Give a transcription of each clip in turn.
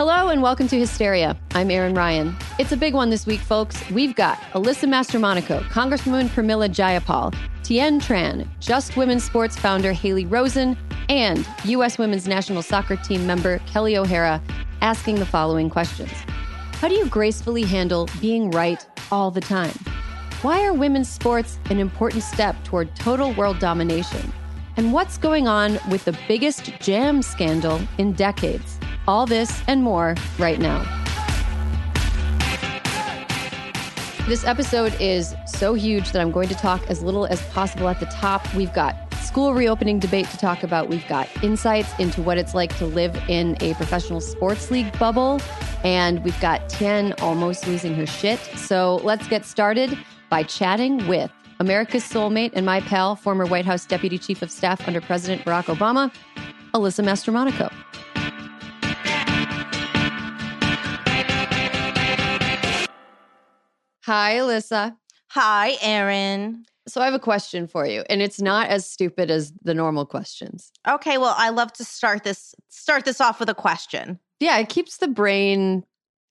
Hello and welcome to Hysteria. I'm Erin Ryan. It's a big one this week, folks. We've got Alyssa Mastromonaco, Congresswoman Pramila Jayapal, Tien Tran, Just Women's Sports founder Haley Rosen, and U.S. Women's National Soccer Team member Kelley O'Hara asking the following questions How do you gracefully handle being right all the time? Why are women's sports an important step toward total world domination? And what's going on with the biggest jam scandal in decades? All this and more right now. This episode is so huge that I'm going to talk as little as possible at the top. We've got school reopening debate to talk about. We've got insights into what it's like to live in a professional sports league bubble. And we've got Tien almost losing her shit. So let's get started by chatting with America's soulmate and my pal, former White House Deputy Chief of Staff under President Barack Obama, Alyssa Mastromonaco. Hi, Alyssa. Hi, Erin. So I have a question for you, and it's not as stupid as the normal questions. Okay, well, I love to start this start this off with a question. Yeah, it keeps the brain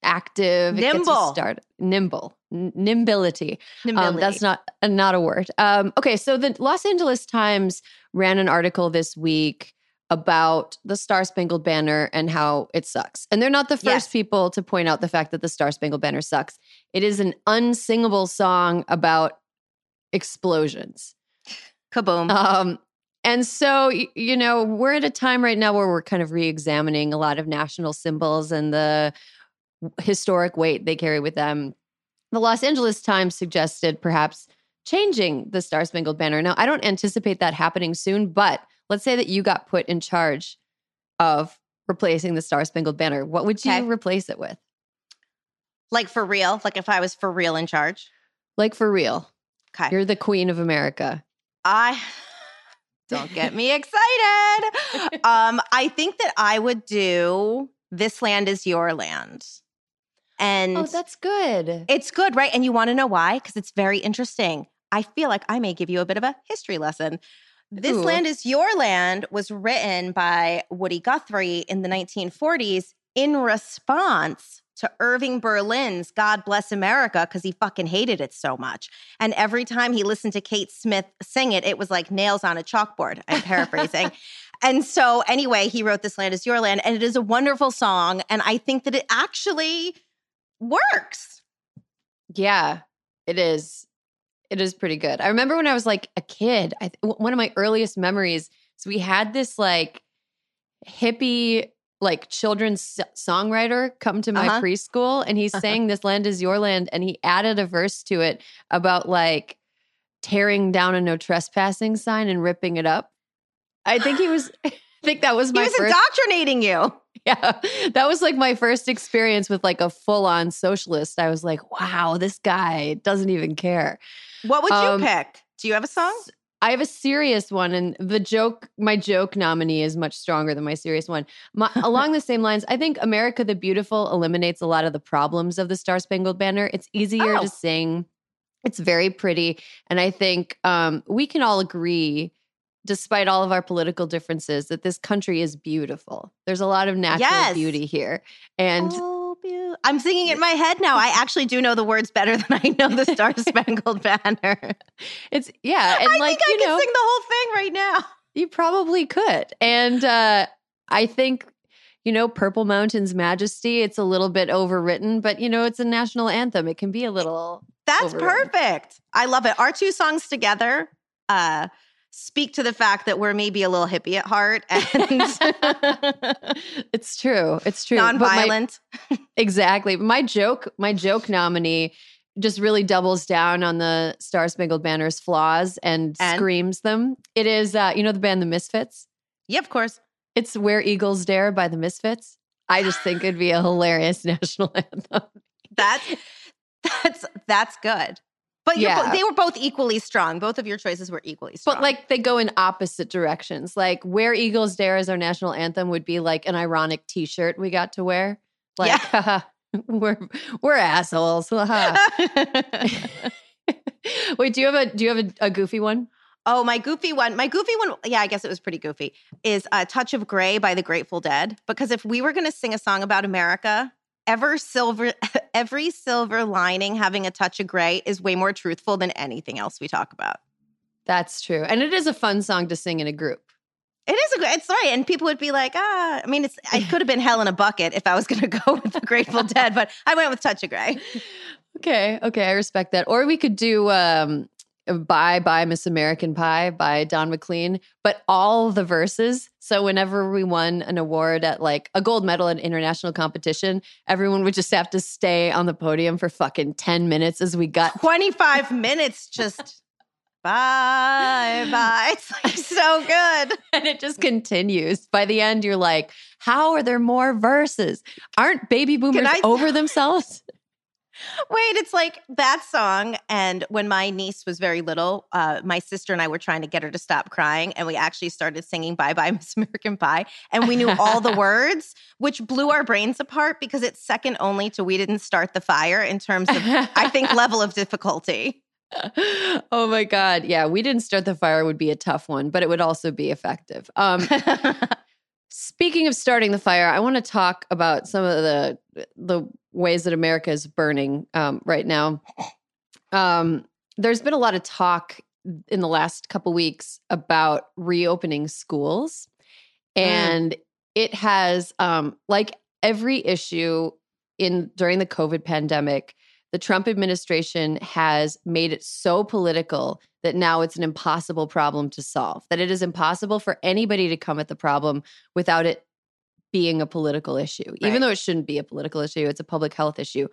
active, nimble, start nimble, N- nimbility. Um, that's not uh, not a word. Um, okay, so the Los Angeles Times ran an article this week about the Star Spangled Banner and how it sucks. And they're not the first yes. people to point out the fact that the Star Spangled Banner sucks. It is an unsingable song about explosions. Kaboom. Um, and so, you know, we're at a time right now where we're kind of re examining a lot of national symbols and the historic weight they carry with them. The Los Angeles Times suggested perhaps changing the Star Spangled Banner. Now, I don't anticipate that happening soon, but let's say that you got put in charge of replacing the Star Spangled Banner. What would you okay. replace it with? Like for real? Like if I was for real in charge? Like for real. Okay. You're the queen of America. I don't get me excited. um, I think that I would do This Land is Your Land. And Oh, that's good. It's good, right? And you want to know why? Because it's very interesting. I feel like I may give you a bit of a history lesson. This Ooh. Land is Your Land was written by Woody Guthrie in the 1940s in response to Irving Berlin's God Bless America because he fucking hated it so much. And every time he listened to Kate Smith sing it, it was like nails on a chalkboard. I'm paraphrasing. and so, anyway, he wrote This Land is Your Land, and it is a wonderful song. And I think that it actually works. Yeah, it is. It is pretty good. I remember when I was like a kid, I, one of my earliest memories is we had this like hippie like children's songwriter come to my uh-huh. preschool and he uh-huh. sang this land is your land and he added a verse to it about like tearing down a no trespassing sign and ripping it up i think he was i think that was my he was first, indoctrinating you yeah, that was like my first experience with like a full on socialist. I was like, wow, this guy doesn't even care. What would you um, pick? Do you have a song? I have a serious one, and the joke, my joke nominee is much stronger than my serious one. My, along the same lines, I think America the Beautiful eliminates a lot of the problems of the Star Spangled Banner. It's easier oh. to sing, it's very pretty. And I think um, we can all agree, despite all of our political differences, that this country is beautiful. There's a lot of natural yes. beauty here. And oh I'm singing it in my head now. I actually do know the words better than I know the Star Spangled Banner. It's yeah, and I like think I can know, sing the whole thing right now. You probably could, and uh, I think you know, Purple Mountain's Majesty. It's a little bit overwritten, but you know, it's a national anthem. It can be a little. That's perfect. I love it. Our two songs together. Uh, speak to the fact that we're maybe a little hippie at heart and it's true it's true non-violent my, exactly my joke my joke nominee just really doubles down on the star spangled banner's flaws and, and? screams them. It is uh, you know the band the misfits? Yeah of course. It's where eagles dare by the misfits. I just think it'd be a hilarious national anthem. That's that's that's good but yeah. they were both equally strong. Both of your choices were equally strong. But like they go in opposite directions. Like where Eagles Dare is our national anthem would be like an ironic T-shirt we got to wear. Like yeah. we're we're assholes. Wait, do you have a do you have a, a, goofy one? Oh, my goofy one. My goofy one. Yeah, I guess it was pretty goofy. Is a "Touch of Grey" by the Grateful Dead. Because if we were going to sing a song about America, ever silver every silver lining having a touch of gray is way more truthful than anything else we talk about. That's true. And it is a fun song to sing in a group. It is a good. It's right, and people would be like, ah. I mean, it's. It could have been "Hell in a Bucket" if I was going to go with the Grateful Dead, but I went with "Touch of Grey. Okay, okay, I respect that. Or we could do um, Bye Bye Miss American Pie by Don McLean, but all the verses. So whenever we won an award at like a gold medal in international competition, everyone would just have to stay on the podium for fucking 10 minutes as we got 25 minutes just bye bye. It's like so good. and it just continues. By the end, you're like, how are there more verses? Aren't baby boomers I- over themselves? Wait, it's like that song. And when my niece was very little, uh, my sister and I were trying to get her to stop crying. And we actually started singing Bye Bye Miss American Pie. And we knew all the words, which blew our brains apart because it's second only to We Didn't Start the Fire in terms of, I think, level of difficulty. oh my God. Yeah, We Didn't Start the Fire would be a tough one, but it would also be effective. Um, Speaking of starting the fire, I want to talk about some of the the ways that America is burning um, right now. Um, there's been a lot of talk in the last couple weeks about reopening schools, mm. and mm. it has, um, like every issue in during the COVID pandemic, the Trump administration has made it so political that now it's an impossible problem to solve, that it is impossible for anybody to come at the problem without it being a political issue, right. even though it shouldn't be a political issue, it's a public health issue.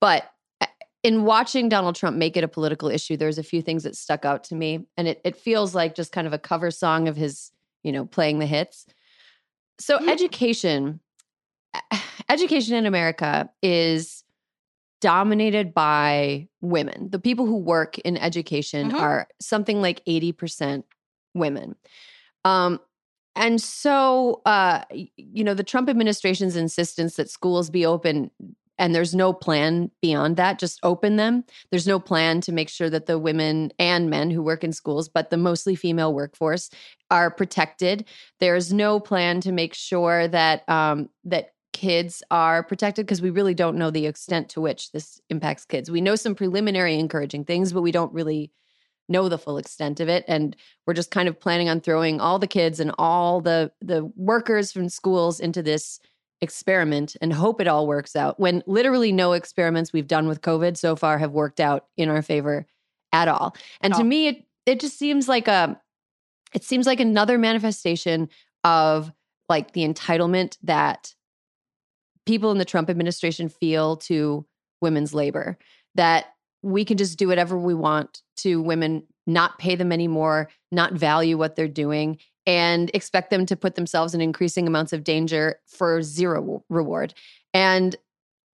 But eh, in watching Donald Trump make it a political issue, there's a few things that stuck out to me. And it, it feels like just kind of a cover song of his, you know, playing the hits. So, mm-hmm. education, eh, education in America is dominated by women. The people who work in education mm-hmm. are something like 80% women. Um, and so, uh, you know, the Trump administration's insistence that schools be open and there's no plan beyond that, just open them. There's no plan to make sure that the women and men who work in schools, but the mostly female workforce, are protected. There's no plan to make sure that um, that kids are protected because we really don't know the extent to which this impacts kids. We know some preliminary encouraging things, but we don't really know the full extent of it and we're just kind of planning on throwing all the kids and all the the workers from schools into this experiment and hope it all works out when literally no experiments we've done with covid so far have worked out in our favor at all and to me it it just seems like a it seems like another manifestation of like the entitlement that people in the Trump administration feel to women's labor that we can just do whatever we want to women, not pay them anymore, not value what they're doing. and expect them to put themselves in increasing amounts of danger for zero reward. And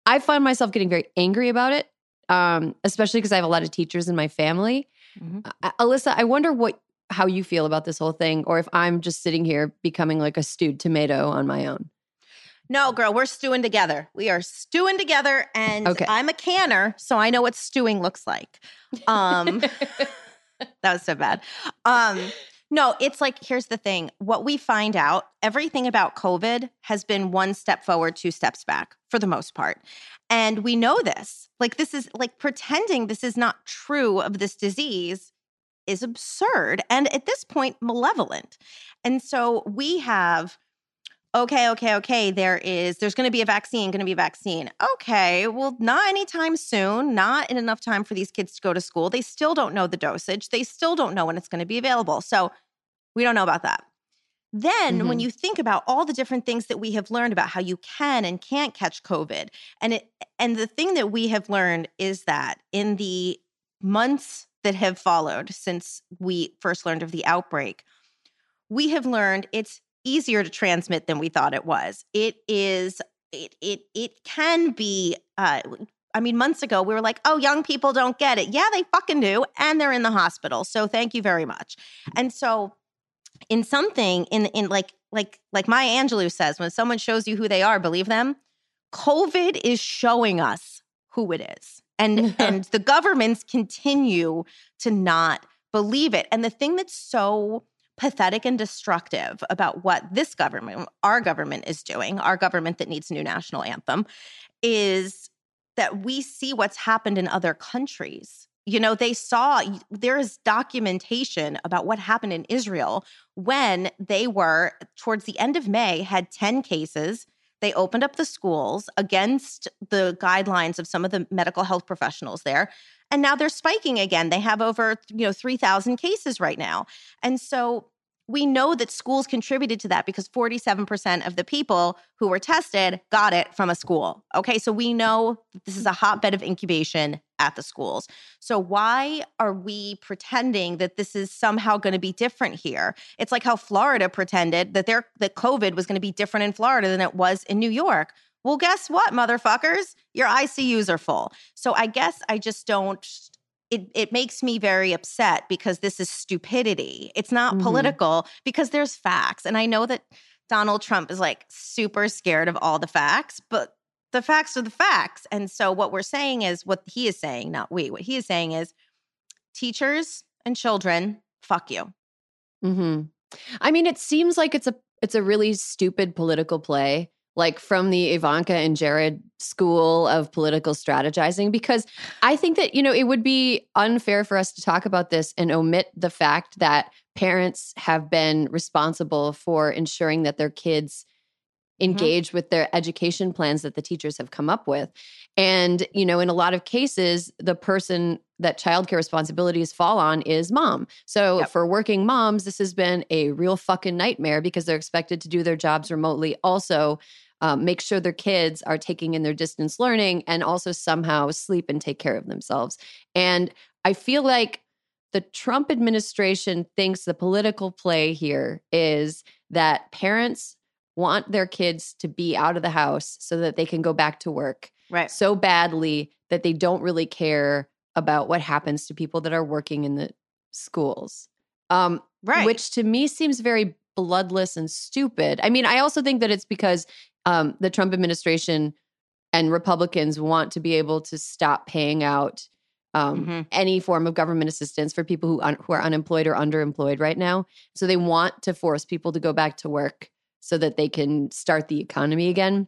I find myself getting very angry about it, um, especially because I have a lot of teachers in my family. Mm-hmm. Uh, Alyssa, I wonder what how you feel about this whole thing, or if I'm just sitting here becoming like a stewed tomato on my own. No, girl, we're stewing together. We are stewing together, and okay. I'm a canner, so I know what stewing looks like. Um, that was so bad. Um, no, it's like here's the thing. What we find out, everything about COVID has been one step forward, two steps back for the most part. And we know this. Like this is like pretending this is not true of this disease is absurd and at this point malevolent. And so we have okay, okay, okay, there is, there's going to be a vaccine, going to be a vaccine. Okay, well, not anytime soon, not in enough time for these kids to go to school. They still don't know the dosage. They still don't know when it's going to be available. So we don't know about that. Then, mm-hmm. when you think about all the different things that we have learned about how you can and can't catch COVID, and it, and the thing that we have learned is that in the months that have followed since we first learned of the outbreak, we have learned it's easier to transmit than we thought it was. It is it it it can be uh I mean months ago we were like, "Oh, young people don't get it." Yeah, they fucking do and they're in the hospital. So thank you very much. And so in something in in like like like Maya Angelou says, when someone shows you who they are, believe them. COVID is showing us who it is. And and the governments continue to not believe it. And the thing that's so pathetic and destructive about what this government, our government, is doing, our government that needs a new national anthem, is that we see what's happened in other countries. You know, they saw there is documentation about what happened in Israel when they were, towards the end of May, had 10 cases. They opened up the schools against the guidelines of some of the medical health professionals there and now they're spiking again. They have over, you know, 3,000 cases right now. And so we know that schools contributed to that because 47% of the people who were tested got it from a school. Okay, so we know this is a hotbed of incubation at the schools. So why are we pretending that this is somehow going to be different here? It's like how Florida pretended that their that COVID was going to be different in Florida than it was in New York. Well, guess what, motherfuckers? Your ICUs are full. So I guess I just don't it, it makes me very upset because this is stupidity. It's not mm-hmm. political because there's facts. And I know that Donald Trump is like super scared of all the facts, but the facts are the facts. And so what we're saying is what he is saying, not we. What he is saying is teachers and children, fuck you. Mm-hmm. I mean, it seems like it's a it's a really stupid political play like from the Ivanka and Jared school of political strategizing because I think that you know it would be unfair for us to talk about this and omit the fact that parents have been responsible for ensuring that their kids mm-hmm. engage mm-hmm. with their education plans that the teachers have come up with. And, you know, in a lot of cases, the person that childcare responsibilities fall on is mom. So yep. for working moms, this has been a real fucking nightmare because they're expected to do their jobs remotely. Also, um, make sure their kids are taking in their distance learning and also somehow sleep and take care of themselves. And I feel like the Trump administration thinks the political play here is that parents want their kids to be out of the house so that they can go back to work right. so badly that they don't really care about what happens to people that are working in the schools. Um, right. Which to me seems very bloodless and stupid. I mean, I also think that it's because um, the Trump administration and Republicans want to be able to stop paying out um, mm-hmm. any form of government assistance for people who un- who are unemployed or underemployed right now. So they want to force people to go back to work so that they can start the economy again.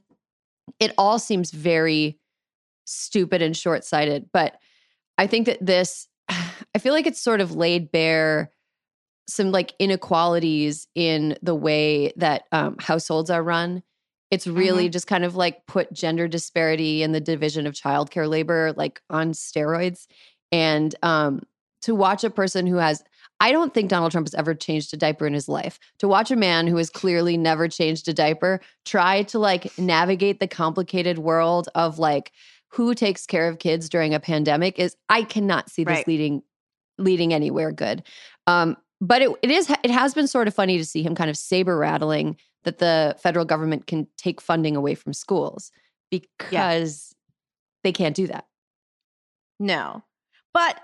It all seems very stupid and short sighted, but I think that this, I feel like it's sort of laid bare some like inequalities in the way that um, households are run it's really mm-hmm. just kind of like put gender disparity and the division of childcare labor like on steroids. And um, to watch a person who has, I don't think Donald Trump has ever changed a diaper in his life. To watch a man who has clearly never changed a diaper try to like navigate the complicated world of like who takes care of kids during a pandemic is I cannot see this right. leading leading anywhere good. Um, but it, it is it has been sort of funny to see him kind of saber rattling that the federal government can take funding away from schools because yeah. they can't do that. No. But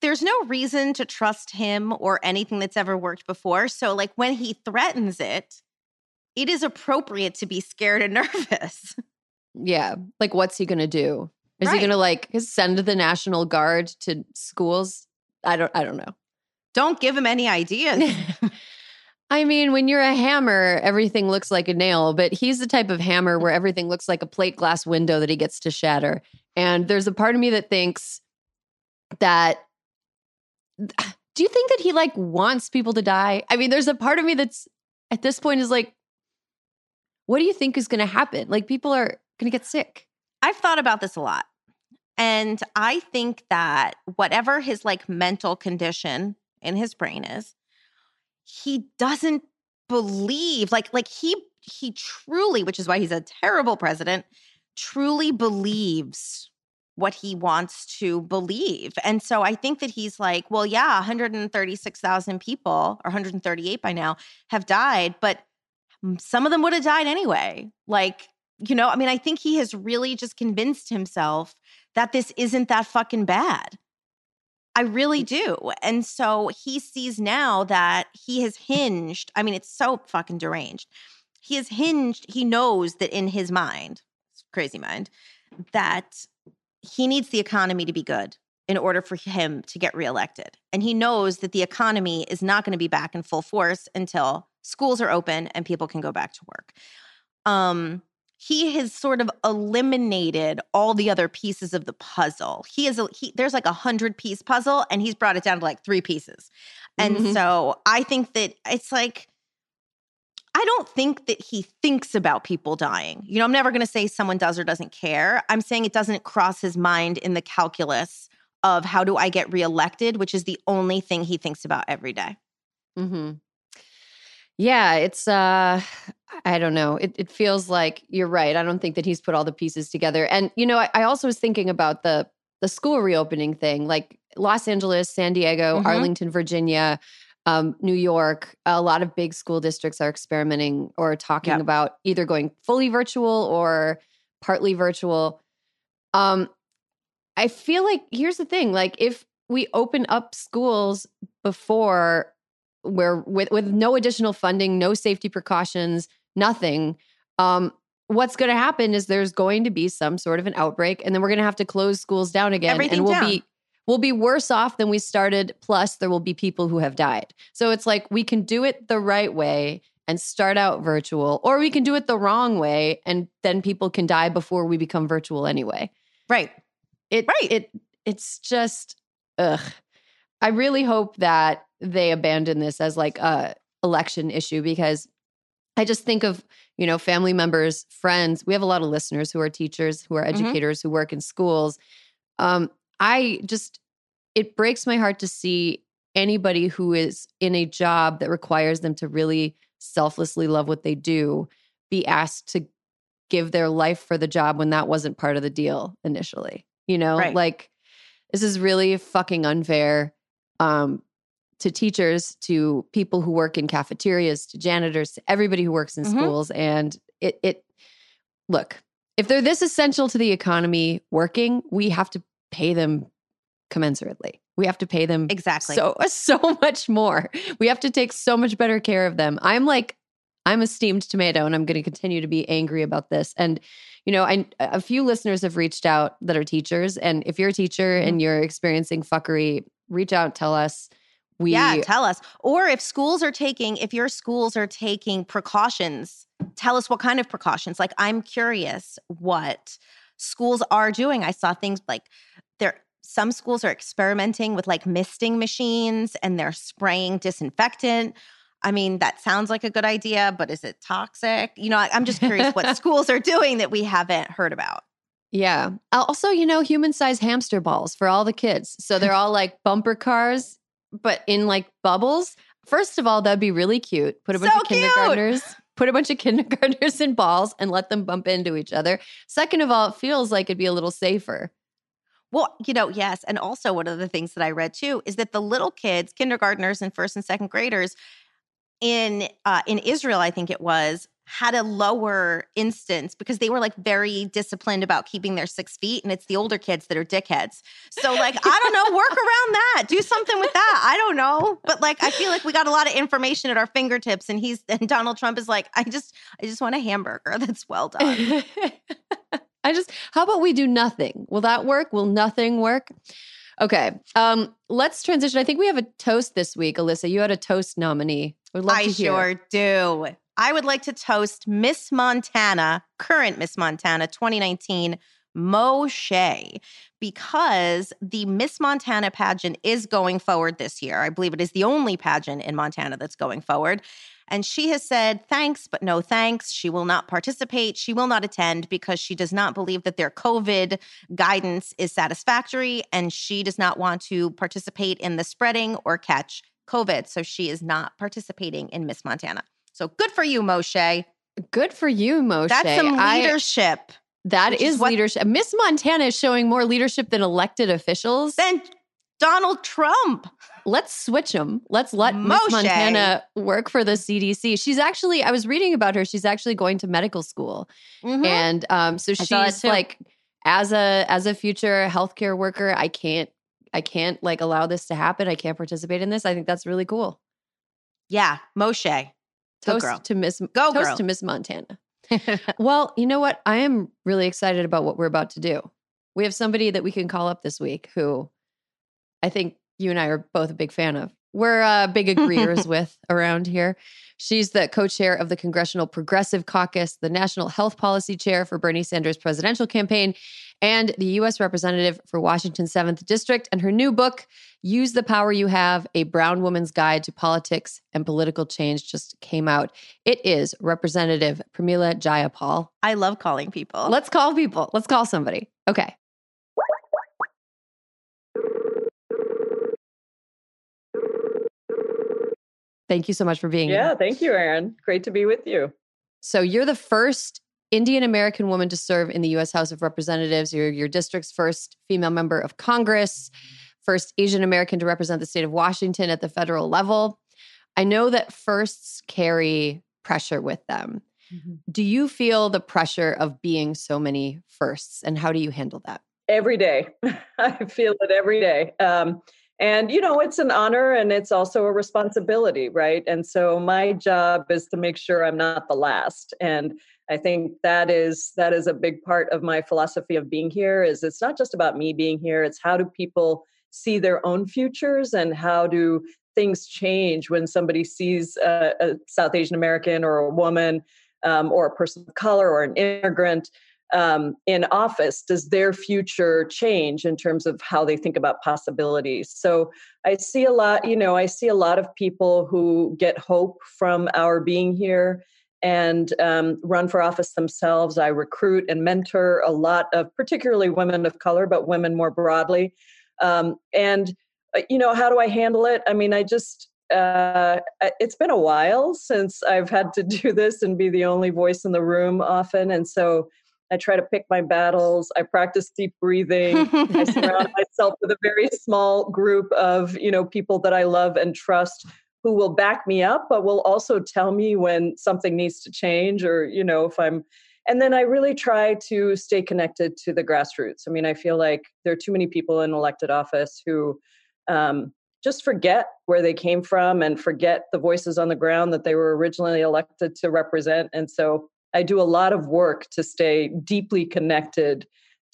there's no reason to trust him or anything that's ever worked before. So like when he threatens it, it is appropriate to be scared and nervous. Yeah. Like what's he going to do? Is right. he going to like send the National Guard to schools? I don't I don't know. Don't give him any ideas. I mean, when you're a hammer, everything looks like a nail, but he's the type of hammer where everything looks like a plate glass window that he gets to shatter. And there's a part of me that thinks that do you think that he like wants people to die? I mean, there's a part of me that's at this point is like what do you think is going to happen? Like people are going to get sick. I've thought about this a lot. And I think that whatever his like mental condition in his brain is, he doesn't believe like like he he truly which is why he's a terrible president truly believes what he wants to believe. And so i think that he's like well yeah 136,000 people or 138 by now have died but some of them would have died anyway. Like you know i mean i think he has really just convinced himself that this isn't that fucking bad I really do. And so he sees now that he has hinged. I mean, it's so fucking deranged. He has hinged. He knows that in his mind, crazy mind, that he needs the economy to be good in order for him to get reelected. And he knows that the economy is not going to be back in full force until schools are open and people can go back to work. Um, he has sort of eliminated all the other pieces of the puzzle. He is a, he, there's like a hundred piece puzzle, and he's brought it down to like three pieces. And mm-hmm. so I think that it's like I don't think that he thinks about people dying. You know, I'm never going to say someone does or doesn't care. I'm saying it doesn't cross his mind in the calculus of how do I get reelected, which is the only thing he thinks about every day. Mm-hmm. Yeah, it's uh I don't know. It it feels like you're right. I don't think that he's put all the pieces together. And you know, I, I also was thinking about the the school reopening thing, like Los Angeles, San Diego, mm-hmm. Arlington, Virginia, um, New York. A lot of big school districts are experimenting or talking yep. about either going fully virtual or partly virtual. Um, I feel like here's the thing: like if we open up schools before where with with no additional funding, no safety precautions, nothing. Um, what's going to happen is there's going to be some sort of an outbreak, and then we're going to have to close schools down again, Everything and we'll down. be we'll be worse off than we started. Plus, there will be people who have died. So it's like we can do it the right way and start out virtual, or we can do it the wrong way, and then people can die before we become virtual anyway. Right. It right. It it's just ugh. I really hope that they abandon this as like a election issue because I just think of, you know, family members, friends. We have a lot of listeners who are teachers, who are mm-hmm. educators, mm-hmm. who work in schools. Um, I just, it breaks my heart to see anybody who is in a job that requires them to really selflessly love what they do be asked to give their life for the job when that wasn't part of the deal initially. You know, right. like this is really fucking unfair um, to teachers, to people who work in cafeterias, to janitors, to everybody who works in mm-hmm. schools. And it, it, look, if they're this essential to the economy working, we have to pay them commensurately. We have to pay them exactly so so much more. We have to take so much better care of them. I'm like I'm a steamed tomato and I'm going to continue to be angry about this. And you know, I a few listeners have reached out that are teachers and if you're a teacher mm-hmm. and you're experiencing fuckery, reach out, tell us. We Yeah, tell us. Or if schools are taking if your schools are taking precautions, tell us what kind of precautions. Like I'm curious what schools are doing. I saw things like there some schools are experimenting with like misting machines and they're spraying disinfectant. I mean, that sounds like a good idea, but is it toxic? You know, I'm just curious what schools are doing that we haven't heard about. Yeah. Also, you know, human sized hamster balls for all the kids. So they're all like bumper cars, but in like bubbles. First of all, that'd be really cute. Put a bunch so of kindergartners, put a bunch of kindergartners in balls and let them bump into each other. Second of all, it feels like it'd be a little safer. Well, you know, yes. And also, one of the things that I read too is that the little kids, kindergartners and first and second graders in uh, in Israel, I think it was, had a lower instance because they were like very disciplined about keeping their six feet. And it's the older kids that are dickheads. So, like, I don't know, work around that. Do something with that. I don't know. But like, I feel like we got a lot of information at our fingertips. And he's, and Donald Trump is like, I just, I just want a hamburger that's well done. I just, how about we do nothing? Will that work? Will nothing work? Okay. Um, let's transition. I think we have a toast this week, Alyssa. You had a toast nominee. Would love I to hear. sure do. I would like to toast Miss Montana, current Miss Montana 2019, Mo Shea, because the Miss Montana pageant is going forward this year. I believe it is the only pageant in Montana that's going forward. And she has said, thanks, but no thanks. She will not participate. She will not attend because she does not believe that their COVID guidance is satisfactory and she does not want to participate in the spreading or catch COVID. So she is not participating in Miss Montana. So good for you, Moshe. Good for you, Moshe. That's some leadership. I, that is, is what, leadership. Miss Montana is showing more leadership than elected officials. Than Donald Trump. Let's switch them. Let's let Miss Montana work for the CDC. She's actually, I was reading about her. She's actually going to medical school, mm-hmm. and um, so she's like, as a as a future healthcare worker, I can't, I can't like allow this to happen. I can't participate in this. I think that's really cool. Yeah, Moshe. Toast to Miss Go toast girl. to Miss Montana. well, you know what? I am really excited about what we're about to do. We have somebody that we can call up this week who I think you and I are both a big fan of. We're uh, big agreeers with around here. She's the co chair of the Congressional Progressive Caucus, the National Health Policy Chair for Bernie Sanders' presidential campaign, and the U.S. Representative for Washington 7th District. And her new book, Use the Power You Have A Brown Woman's Guide to Politics and Political Change, just came out. It is Representative Pramila Jayapal. I love calling people. Let's call people. Let's call somebody. Okay. Thank you so much for being yeah, here. Yeah, thank you, Erin. Great to be with you. So you're the first Indian American woman to serve in the U.S. House of Representatives. You're your district's first female member of Congress, first Asian American to represent the state of Washington at the federal level. I know that firsts carry pressure with them. Mm-hmm. Do you feel the pressure of being so many firsts, and how do you handle that? Every day. I feel it every day. Um, and you know it's an honor and it's also a responsibility right and so my job is to make sure i'm not the last and i think that is that is a big part of my philosophy of being here is it's not just about me being here it's how do people see their own futures and how do things change when somebody sees a, a south asian american or a woman um, or a person of color or an immigrant um, in office, does their future change in terms of how they think about possibilities? So I see a lot, you know, I see a lot of people who get hope from our being here and um, run for office themselves. I recruit and mentor a lot of, particularly women of color, but women more broadly. Um, and, uh, you know, how do I handle it? I mean, I just, uh, it's been a while since I've had to do this and be the only voice in the room often. And so I try to pick my battles. I practice deep breathing. I surround myself with a very small group of, you know, people that I love and trust who will back me up, but will also tell me when something needs to change or, you know, if I'm and then I really try to stay connected to the grassroots. I mean, I feel like there are too many people in elected office who um, just forget where they came from and forget the voices on the ground that they were originally elected to represent. And so I do a lot of work to stay deeply connected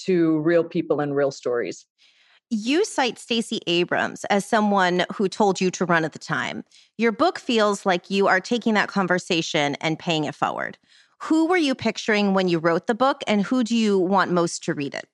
to real people and real stories. You cite Stacey Abrams as someone who told you to run at the time. Your book feels like you are taking that conversation and paying it forward. Who were you picturing when you wrote the book, and who do you want most to read it?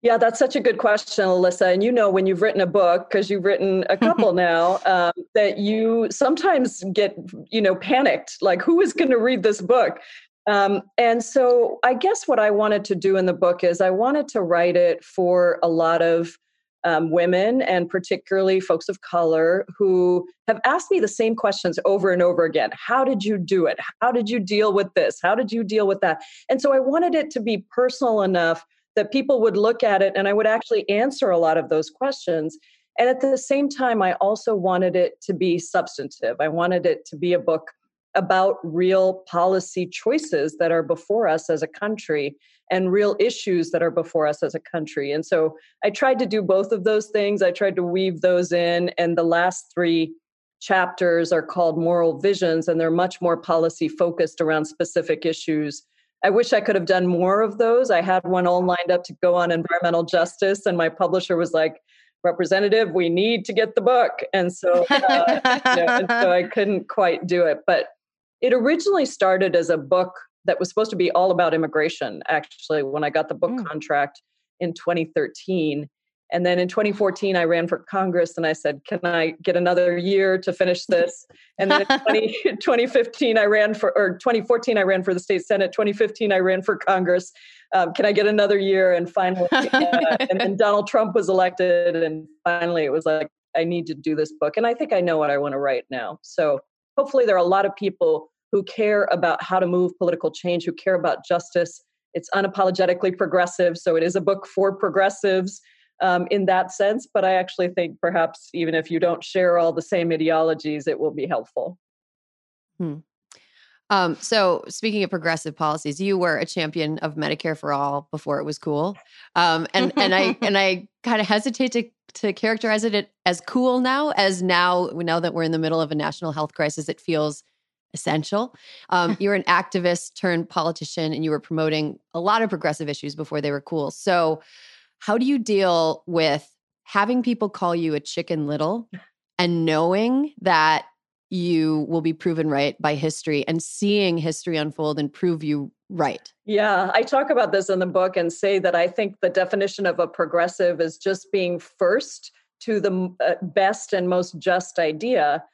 Yeah, that's such a good question, Alyssa. And you know, when you've written a book, because you've written a couple now, um, that you sometimes get, you know, panicked like, who is going to read this book? Um, and so I guess what I wanted to do in the book is I wanted to write it for a lot of um, women and particularly folks of color who have asked me the same questions over and over again. How did you do it? How did you deal with this? How did you deal with that? And so I wanted it to be personal enough that people would look at it and I would actually answer a lot of those questions. And at the same time, I also wanted it to be substantive. I wanted it to be a book about real policy choices that are before us as a country and real issues that are before us as a country. And so I tried to do both of those things. I tried to weave those in. And the last three chapters are called Moral Visions, and they're much more policy focused around specific issues. I wish I could have done more of those. I had one all lined up to go on environmental justice, and my publisher was like, representative we need to get the book and so uh, you know, and so i couldn't quite do it but it originally started as a book that was supposed to be all about immigration, actually, when I got the book mm. contract in 2013. And then in 2014, I ran for Congress and I said, Can I get another year to finish this? And then in 20, 2015, I ran for, or 2014, I ran for the state Senate. 2015, I ran for Congress. Um, can I get another year? And finally, uh, and then Donald Trump was elected. And finally, it was like, I need to do this book. And I think I know what I want to write now. So hopefully, there are a lot of people who care about how to move political change, who care about justice. It's unapologetically progressive, so it is a book for progressives um, in that sense. But I actually think perhaps even if you don't share all the same ideologies, it will be helpful. Hmm. Um, so, speaking of progressive policies, you were a champion of Medicare for all before it was cool, um, and and I and I kind of hesitate to to characterize it as cool now. As now, now that we're in the middle of a national health crisis, it feels essential. Um, you're an activist turned politician and you were promoting a lot of progressive issues before they were cool. So, how do you deal with having people call you a chicken little and knowing that you will be proven right by history and seeing history unfold and prove you right? Yeah, I talk about this in the book and say that I think the definition of a progressive is just being first to the uh, best and most just idea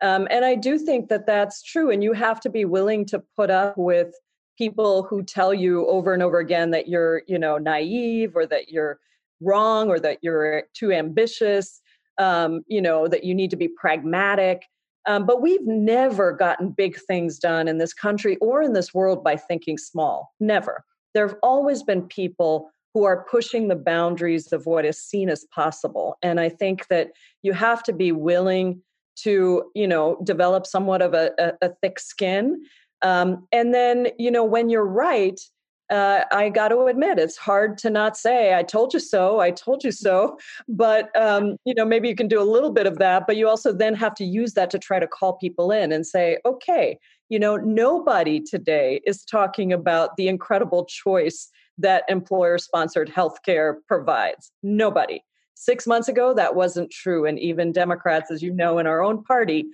um, and I do think that that's true. And you have to be willing to put up with people who tell you over and over again that you're, you know, naive or that you're wrong or that you're too ambitious, um, you know, that you need to be pragmatic. Um, but we've never gotten big things done in this country or in this world by thinking small. Never. There have always been people who are pushing the boundaries of what is seen as possible. And I think that you have to be willing to you know develop somewhat of a, a, a thick skin um, and then you know when you're right uh, I got to admit, it's hard to not say, I told you so, I told you so. But, um, you know, maybe you can do a little bit of that, but you also then have to use that to try to call people in and say, okay, you know, nobody today is talking about the incredible choice that employer sponsored healthcare provides. Nobody. Six months ago, that wasn't true. And even Democrats, as you know, in our own party,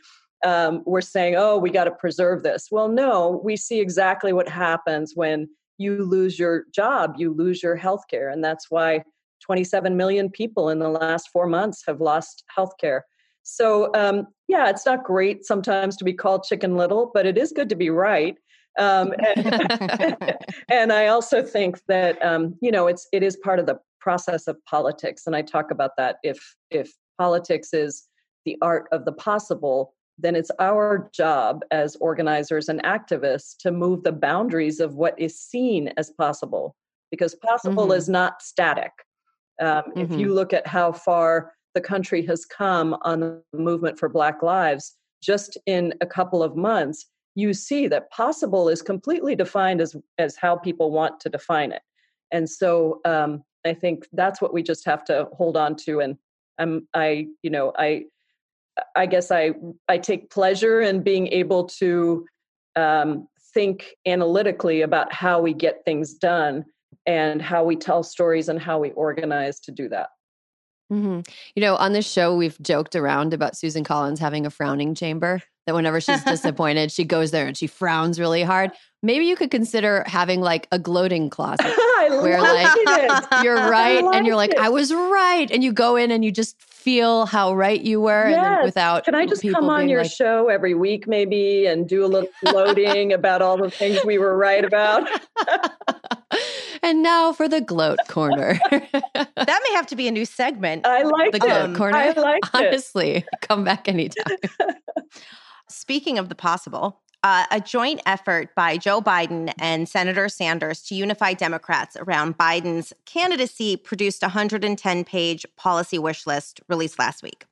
um, were saying, oh, we got to preserve this. Well, no, we see exactly what happens when you lose your job, you lose your health care. And that's why 27 million people in the last four months have lost health care. So, um, yeah, it's not great sometimes to be called chicken little, but it is good to be right. Um, and, and, I also think that um, you know it's it is part of the process of politics and i talk about that if if politics is the art of the possible then it's our job as organizers and activists to move the boundaries of what is seen as possible because possible mm-hmm. is not static um, mm-hmm. if you look at how far the country has come on the movement for black lives just in a couple of months you see that possible is completely defined as as how people want to define it and so um, I think that's what we just have to hold on to. And I'm, I, you know, I, I guess I, I take pleasure in being able to um, think analytically about how we get things done and how we tell stories and how we organize to do that. Mm-hmm. You know, on this show, we've joked around about Susan Collins having a frowning chamber that whenever she's disappointed, she goes there and she frowns really hard. Maybe you could consider having like a gloating closet where like it. you're right and you're like, it. I was right. And you go in and you just feel how right you were yes. and without Can I just come on your like, show every week maybe and do a little gloating about all the things we were right about? and now for the gloat corner. that may have to be a new segment. I like the gloat corner. I like Honestly, come back anytime. Speaking of the possible, uh, a joint effort by Joe Biden and Senator Sanders to unify Democrats around Biden's candidacy produced a 110 page policy wish list released last week.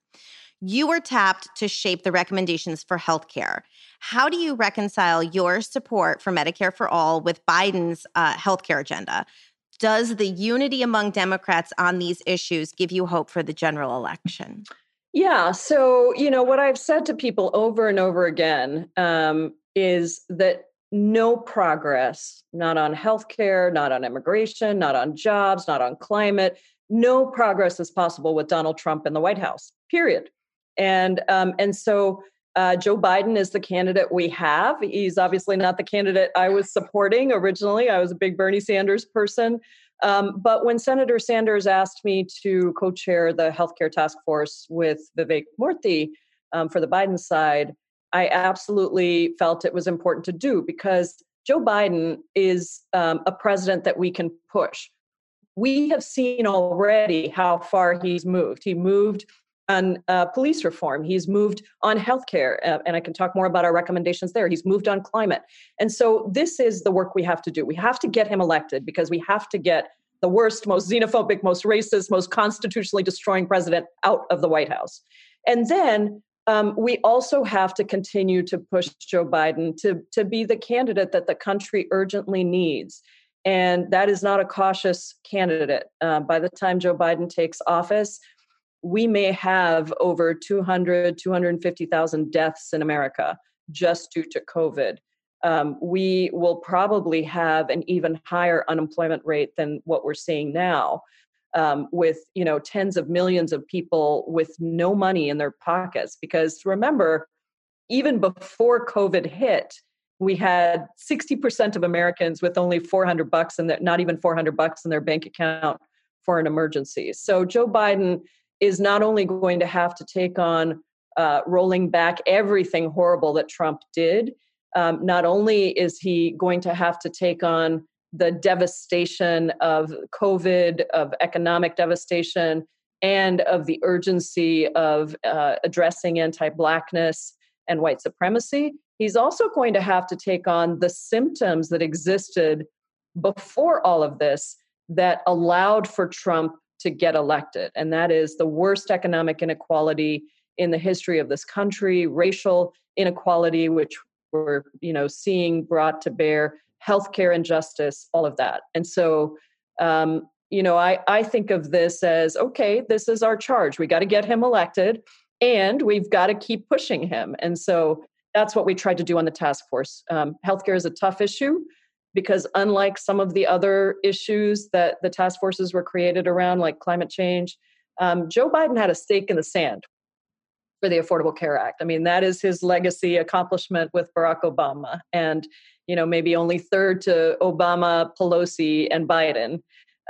You were tapped to shape the recommendations for healthcare. How do you reconcile your support for Medicare for all with Biden's uh, healthcare agenda? Does the unity among Democrats on these issues give you hope for the general election? Yeah. So, you know, what I've said to people over and over again um, is that no progress, not on healthcare, not on immigration, not on jobs, not on climate, no progress is possible with Donald Trump in the White House, period. And, um, and so uh, Joe Biden is the candidate we have. He's obviously not the candidate I was supporting originally. I was a big Bernie Sanders person. Um, but when Senator Sanders asked me to co chair the healthcare task force with Vivek Murthy um, for the Biden side, I absolutely felt it was important to do because Joe Biden is um, a president that we can push. We have seen already how far he's moved. He moved on uh, police reform. He's moved on healthcare, uh, and I can talk more about our recommendations there. He's moved on climate. And so this is the work we have to do. We have to get him elected because we have to get the worst, most xenophobic, most racist, most constitutionally destroying president out of the White House. And then um, we also have to continue to push Joe Biden to, to be the candidate that the country urgently needs. And that is not a cautious candidate. Uh, by the time Joe Biden takes office, we may have over 200, 250,000 deaths in America just due to COVID. Um, we will probably have an even higher unemployment rate than what we're seeing now, um, with you know tens of millions of people with no money in their pockets. Because remember, even before COVID hit, we had 60% of Americans with only 400 bucks and not even 400 bucks in their bank account for an emergency. So Joe Biden is not only going to have to take on uh, rolling back everything horrible that Trump did, um, not only is he going to have to take on the devastation of COVID, of economic devastation, and of the urgency of uh, addressing anti Blackness and white supremacy, he's also going to have to take on the symptoms that existed before all of this that allowed for Trump to get elected. And that is the worst economic inequality in the history of this country, racial inequality, which we're you know seeing brought to bear, healthcare injustice, all of that. And so um, you know, I, I think of this as okay, this is our charge. We got to get him elected and we've got to keep pushing him. And so that's what we tried to do on the task force. Um, healthcare is a tough issue because unlike some of the other issues that the task forces were created around, like climate change, um, Joe Biden had a stake in the sand for the Affordable Care Act. I mean, that is his legacy accomplishment with Barack Obama, and you know maybe only third to Obama, Pelosi, and Biden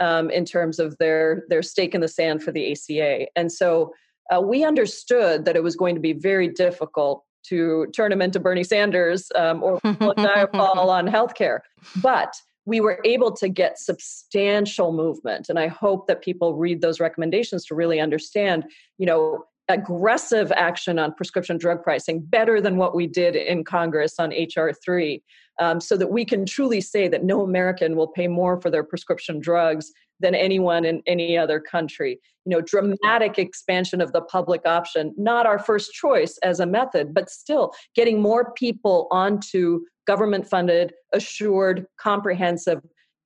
um, in terms of their their stake in the sand for the ACA. And so uh, we understood that it was going to be very difficult to turn him into Bernie Sanders um, or Jayapal on healthcare. But we were able to get substantial movement. And I hope that people read those recommendations to really understand, you know, aggressive action on prescription drug pricing, better than what we did in Congress on HR 3, um, so that we can truly say that no American will pay more for their prescription drugs than anyone in any other country. You know, dramatic expansion of the public option, not our first choice as a method, but still getting more people onto government funded, assured, comprehensive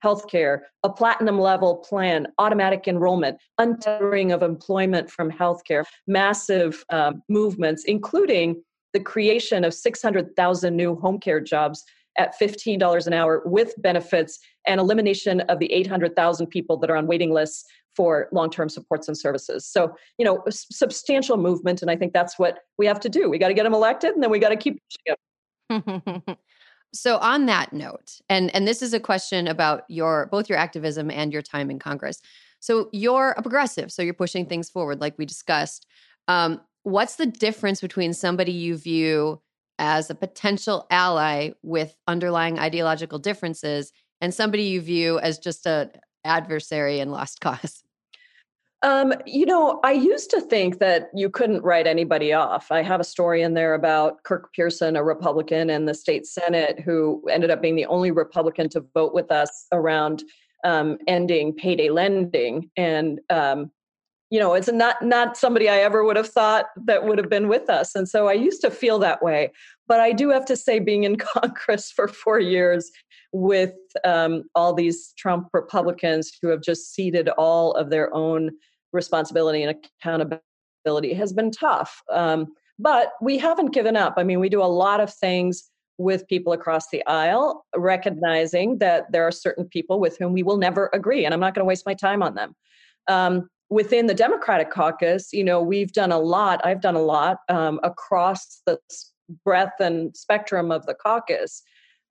healthcare, a platinum level plan, automatic enrollment, untethering of employment from healthcare, massive um, movements, including the creation of 600,000 new home care jobs at $15 an hour with benefits and elimination of the 800,000 people that are on waiting lists for long-term supports and services. So, you know, substantial movement and I think that's what we have to do. We got to get them elected and then we got to keep so on that note, and and this is a question about your both your activism and your time in Congress. So you're a progressive, so you're pushing things forward like we discussed. Um, what's the difference between somebody you view as a potential ally with underlying ideological differences and somebody you view as just a adversary and lost cause? Um, you know, I used to think that you couldn't write anybody off. I have a story in there about Kirk Pearson, a Republican in the state Senate, who ended up being the only Republican to vote with us around um, ending payday lending. And um, you know, it's not not somebody I ever would have thought that would have been with us. And so I used to feel that way. But I do have to say, being in Congress for four years with um, all these Trump Republicans who have just ceded all of their own responsibility and accountability has been tough. Um, but we haven't given up. I mean, we do a lot of things with people across the aisle, recognizing that there are certain people with whom we will never agree, and I'm not going to waste my time on them. Um, within the Democratic caucus, you know, we've done a lot. I've done a lot um, across the breadth and spectrum of the caucus,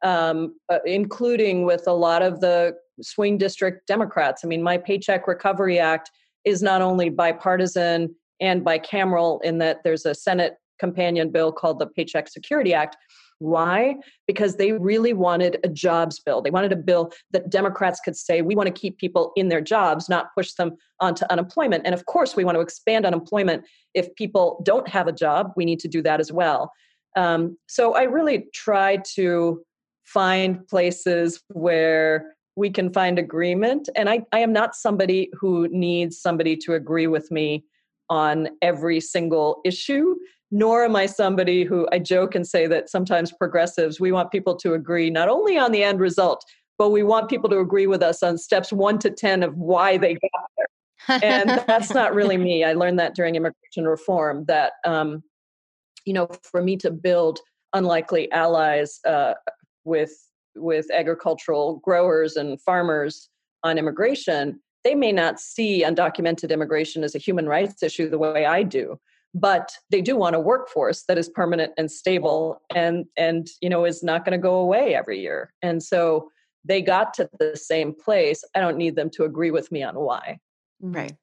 um, uh, including with a lot of the swing district Democrats. I mean, my Paycheck Recovery Act is not only bipartisan and bicameral in that there's a Senate companion bill called the Paycheck Security Act. Why? Because they really wanted a jobs bill. They wanted a bill that Democrats could say, we want to keep people in their jobs, not push them onto unemployment. And of course, we want to expand unemployment. If people don't have a job, we need to do that as well. Um, so I really try to find places where we can find agreement. And I, I am not somebody who needs somebody to agree with me on every single issue, nor am I somebody who I joke and say that sometimes progressives, we want people to agree not only on the end result, but we want people to agree with us on steps one to 10 of why they got there. and that's not really me. I learned that during immigration reform that, um, you know, for me to build unlikely allies uh, with with agricultural growers and farmers on immigration, they may not see undocumented immigration as a human rights issue the way I do, but they do want a workforce that is permanent and stable and and you know is not going to go away every year. And so they got to the same place. I don't need them to agree with me on why. Right.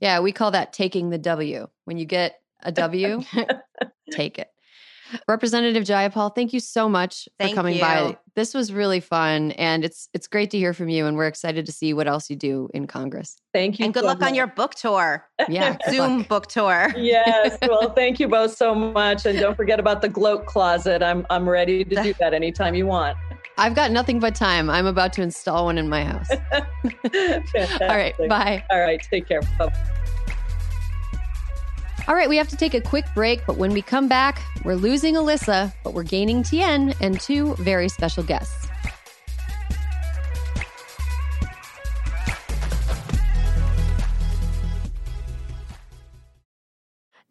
Yeah, we call that taking the W. When you get a W, take it. Representative Jayapal, thank you so much for coming you. by. This was really fun and it's it's great to hear from you and we're excited to see what else you do in Congress. Thank you. And good so luck much. on your book tour. Yeah. Zoom luck. book tour. yes. Well, thank you both so much. And don't forget about the gloat closet. I'm I'm ready to do that anytime you want. I've got nothing but time. I'm about to install one in my house. All right. Bye. All right. Take care. Bye. All right, we have to take a quick break, but when we come back, we're losing Alyssa, but we're gaining Tien and two very special guests.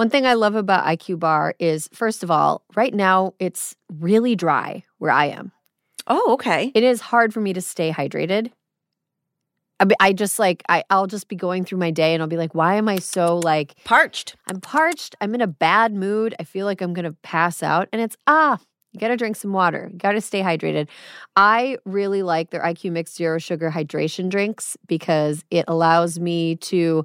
One thing I love about IQ Bar is, first of all, right now it's really dry where I am. Oh, okay. It is hard for me to stay hydrated. I, just like, I, I'll just be going through my day and I'll be like, why am I so like, Parched. I'm parched. I'm in a bad mood. I feel like I'm going to pass out. And it's, ah, you got to drink some water. You got to stay hydrated. I really like their IQ Mix Zero Sugar Hydration drinks because it allows me to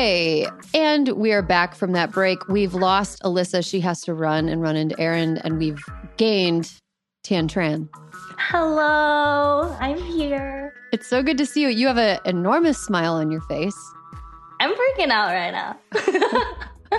Okay. And we are back from that break. We've lost Alyssa. She has to run and run into Erin, and we've gained Tien Tran. Hello, I'm here. It's so good to see you. You have an enormous smile on your face. I'm freaking out right now.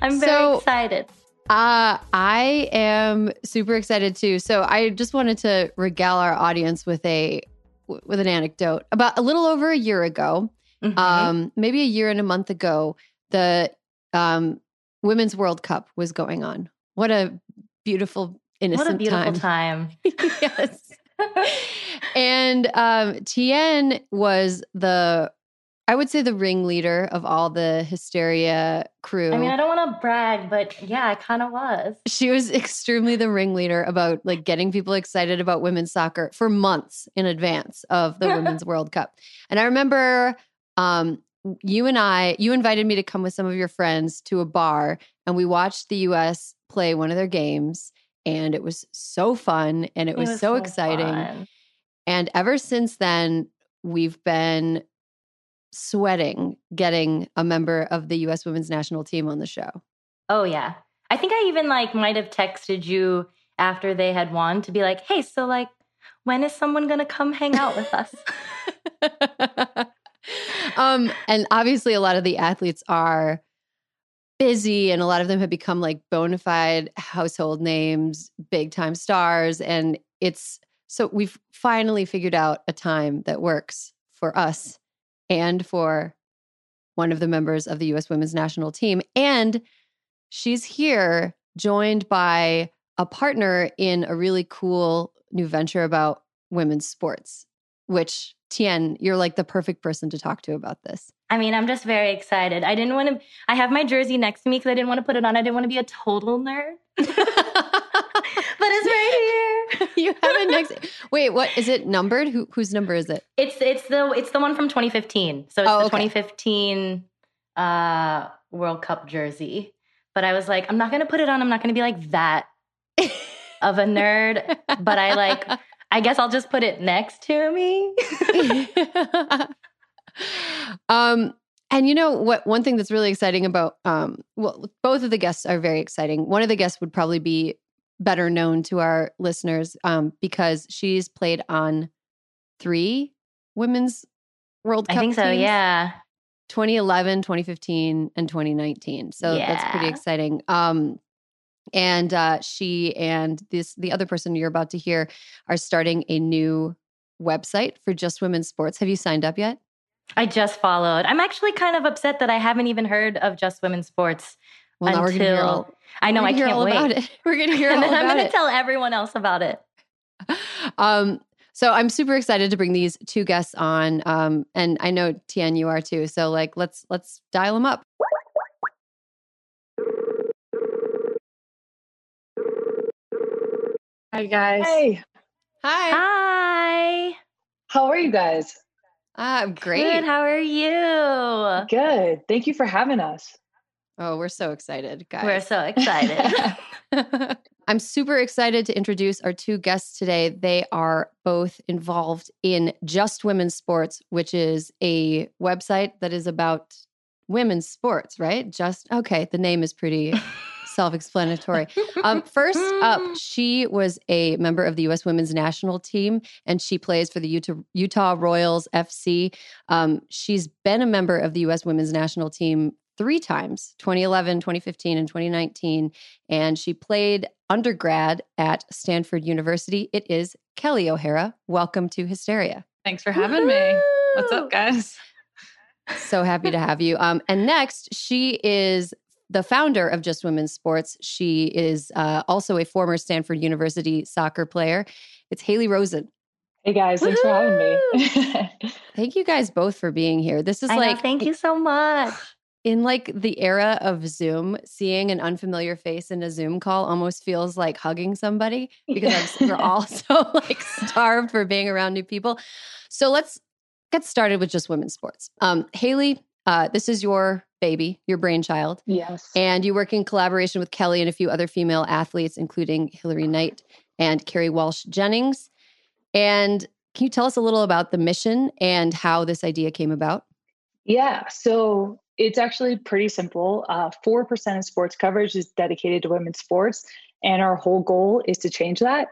I'm very so, excited. Uh, I am super excited too. So I just wanted to regale our audience with a with an anecdote. About a little over a year ago, Mm-hmm. Um, maybe a year and a month ago, the um, Women's World Cup was going on. What a beautiful, innocent What a beautiful time. time. yes. and um, Tien was the, I would say, the ringleader of all the hysteria crew. I mean, I don't want to brag, but yeah, I kind of was. She was extremely the ringleader about like getting people excited about women's soccer for months in advance of the Women's World Cup. And I remember um, you and I, you invited me to come with some of your friends to a bar, and we watched the US play one of their games, and it was so fun and it, it was, was, so, so exciting. Fun. And ever since then, we've been sweating getting a member of the US women's national team on the show. Oh, yeah. I think I even like might have texted you after they had won to be like, hey, so like, when is someone going to come hang out with us? um, and obviously, a lot of the athletes are busy, and a lot of them have become like bona fide household names, big time stars. And it's so we've finally figured out a time that works for us and for one of the members of the US women's national team. And she's here joined by a partner in a really cool new venture about women's sports, which Tien, you're like the perfect person to talk to about this. I mean, I'm just very excited. I didn't want to, I have my jersey next to me because I didn't want to put it on. I didn't want to be a total nerd. but it's right here. you have it next. Wait, what is it numbered? Who, whose number is it? It's it's the it's the one from 2015. So it's oh, the 2015 uh, World Cup jersey. But I was like, I'm not gonna put it on. I'm not gonna be like that of a nerd. but I like I guess I'll just put it next to me. um, and you know what? One thing that's really exciting about, um, well, both of the guests are very exciting. One of the guests would probably be better known to our listeners um, because she's played on three women's World Cup. I think so. Teams. Yeah. 2011, 2015, and 2019. So yeah. that's pretty exciting. Um, and uh, she and this the other person you're about to hear are starting a new website for just women's sports. Have you signed up yet? I just followed. I'm actually kind of upset that i haven't even heard of just women's sports well, until all, i know i can't all wait. about it. we're gonna hear and then i'm gonna it. tell everyone else about it. Um so i'm super excited to bring these two guests on um and i know tien you are too so like let's let's dial them up Hi, guys. Hey. Hi. Hi. How are you guys? Ah, great. Good. How are you? Good. Thank you for having us. Oh, we're so excited, guys. We're so excited. I'm super excited to introduce our two guests today. They are both involved in Just Women's Sports, which is a website that is about women's sports, right? Just okay, the name is pretty self explanatory. Um, first up, she was a member of the U.S. women's national team and she plays for the Utah, Utah Royals FC. Um, she's been a member of the U.S. women's national team three times 2011, 2015, and 2019. And she played undergrad at Stanford University. It is Kelley O'Hara. Welcome to Hysteria. Thanks for having me. What's up, guys? So happy to have you. Um, and next, she is the founder of Just Women's Sports. She is uh, also a former Stanford University soccer player. It's Haley Rosen. Hey guys, thanks for having me. Thank you guys both for being here. This is I like know, thank you so much. in like the era of Zoom, seeing an unfamiliar face in a Zoom call almost feels like hugging somebody because I'm, we're all so like starved for being around new people. So let's get started with just women's sports. Um, Haley, uh, this is your baby, your brainchild. Yes. And you work in collaboration with Kelley and a few other female athletes, including Hilary Knight and Kerri Walsh Jennings. And can you tell us a little about the mission and how this idea came about? Yeah. So it's actually pretty simple. Uh, 4% of sports coverage is dedicated to women's sports. And our whole goal is to change that.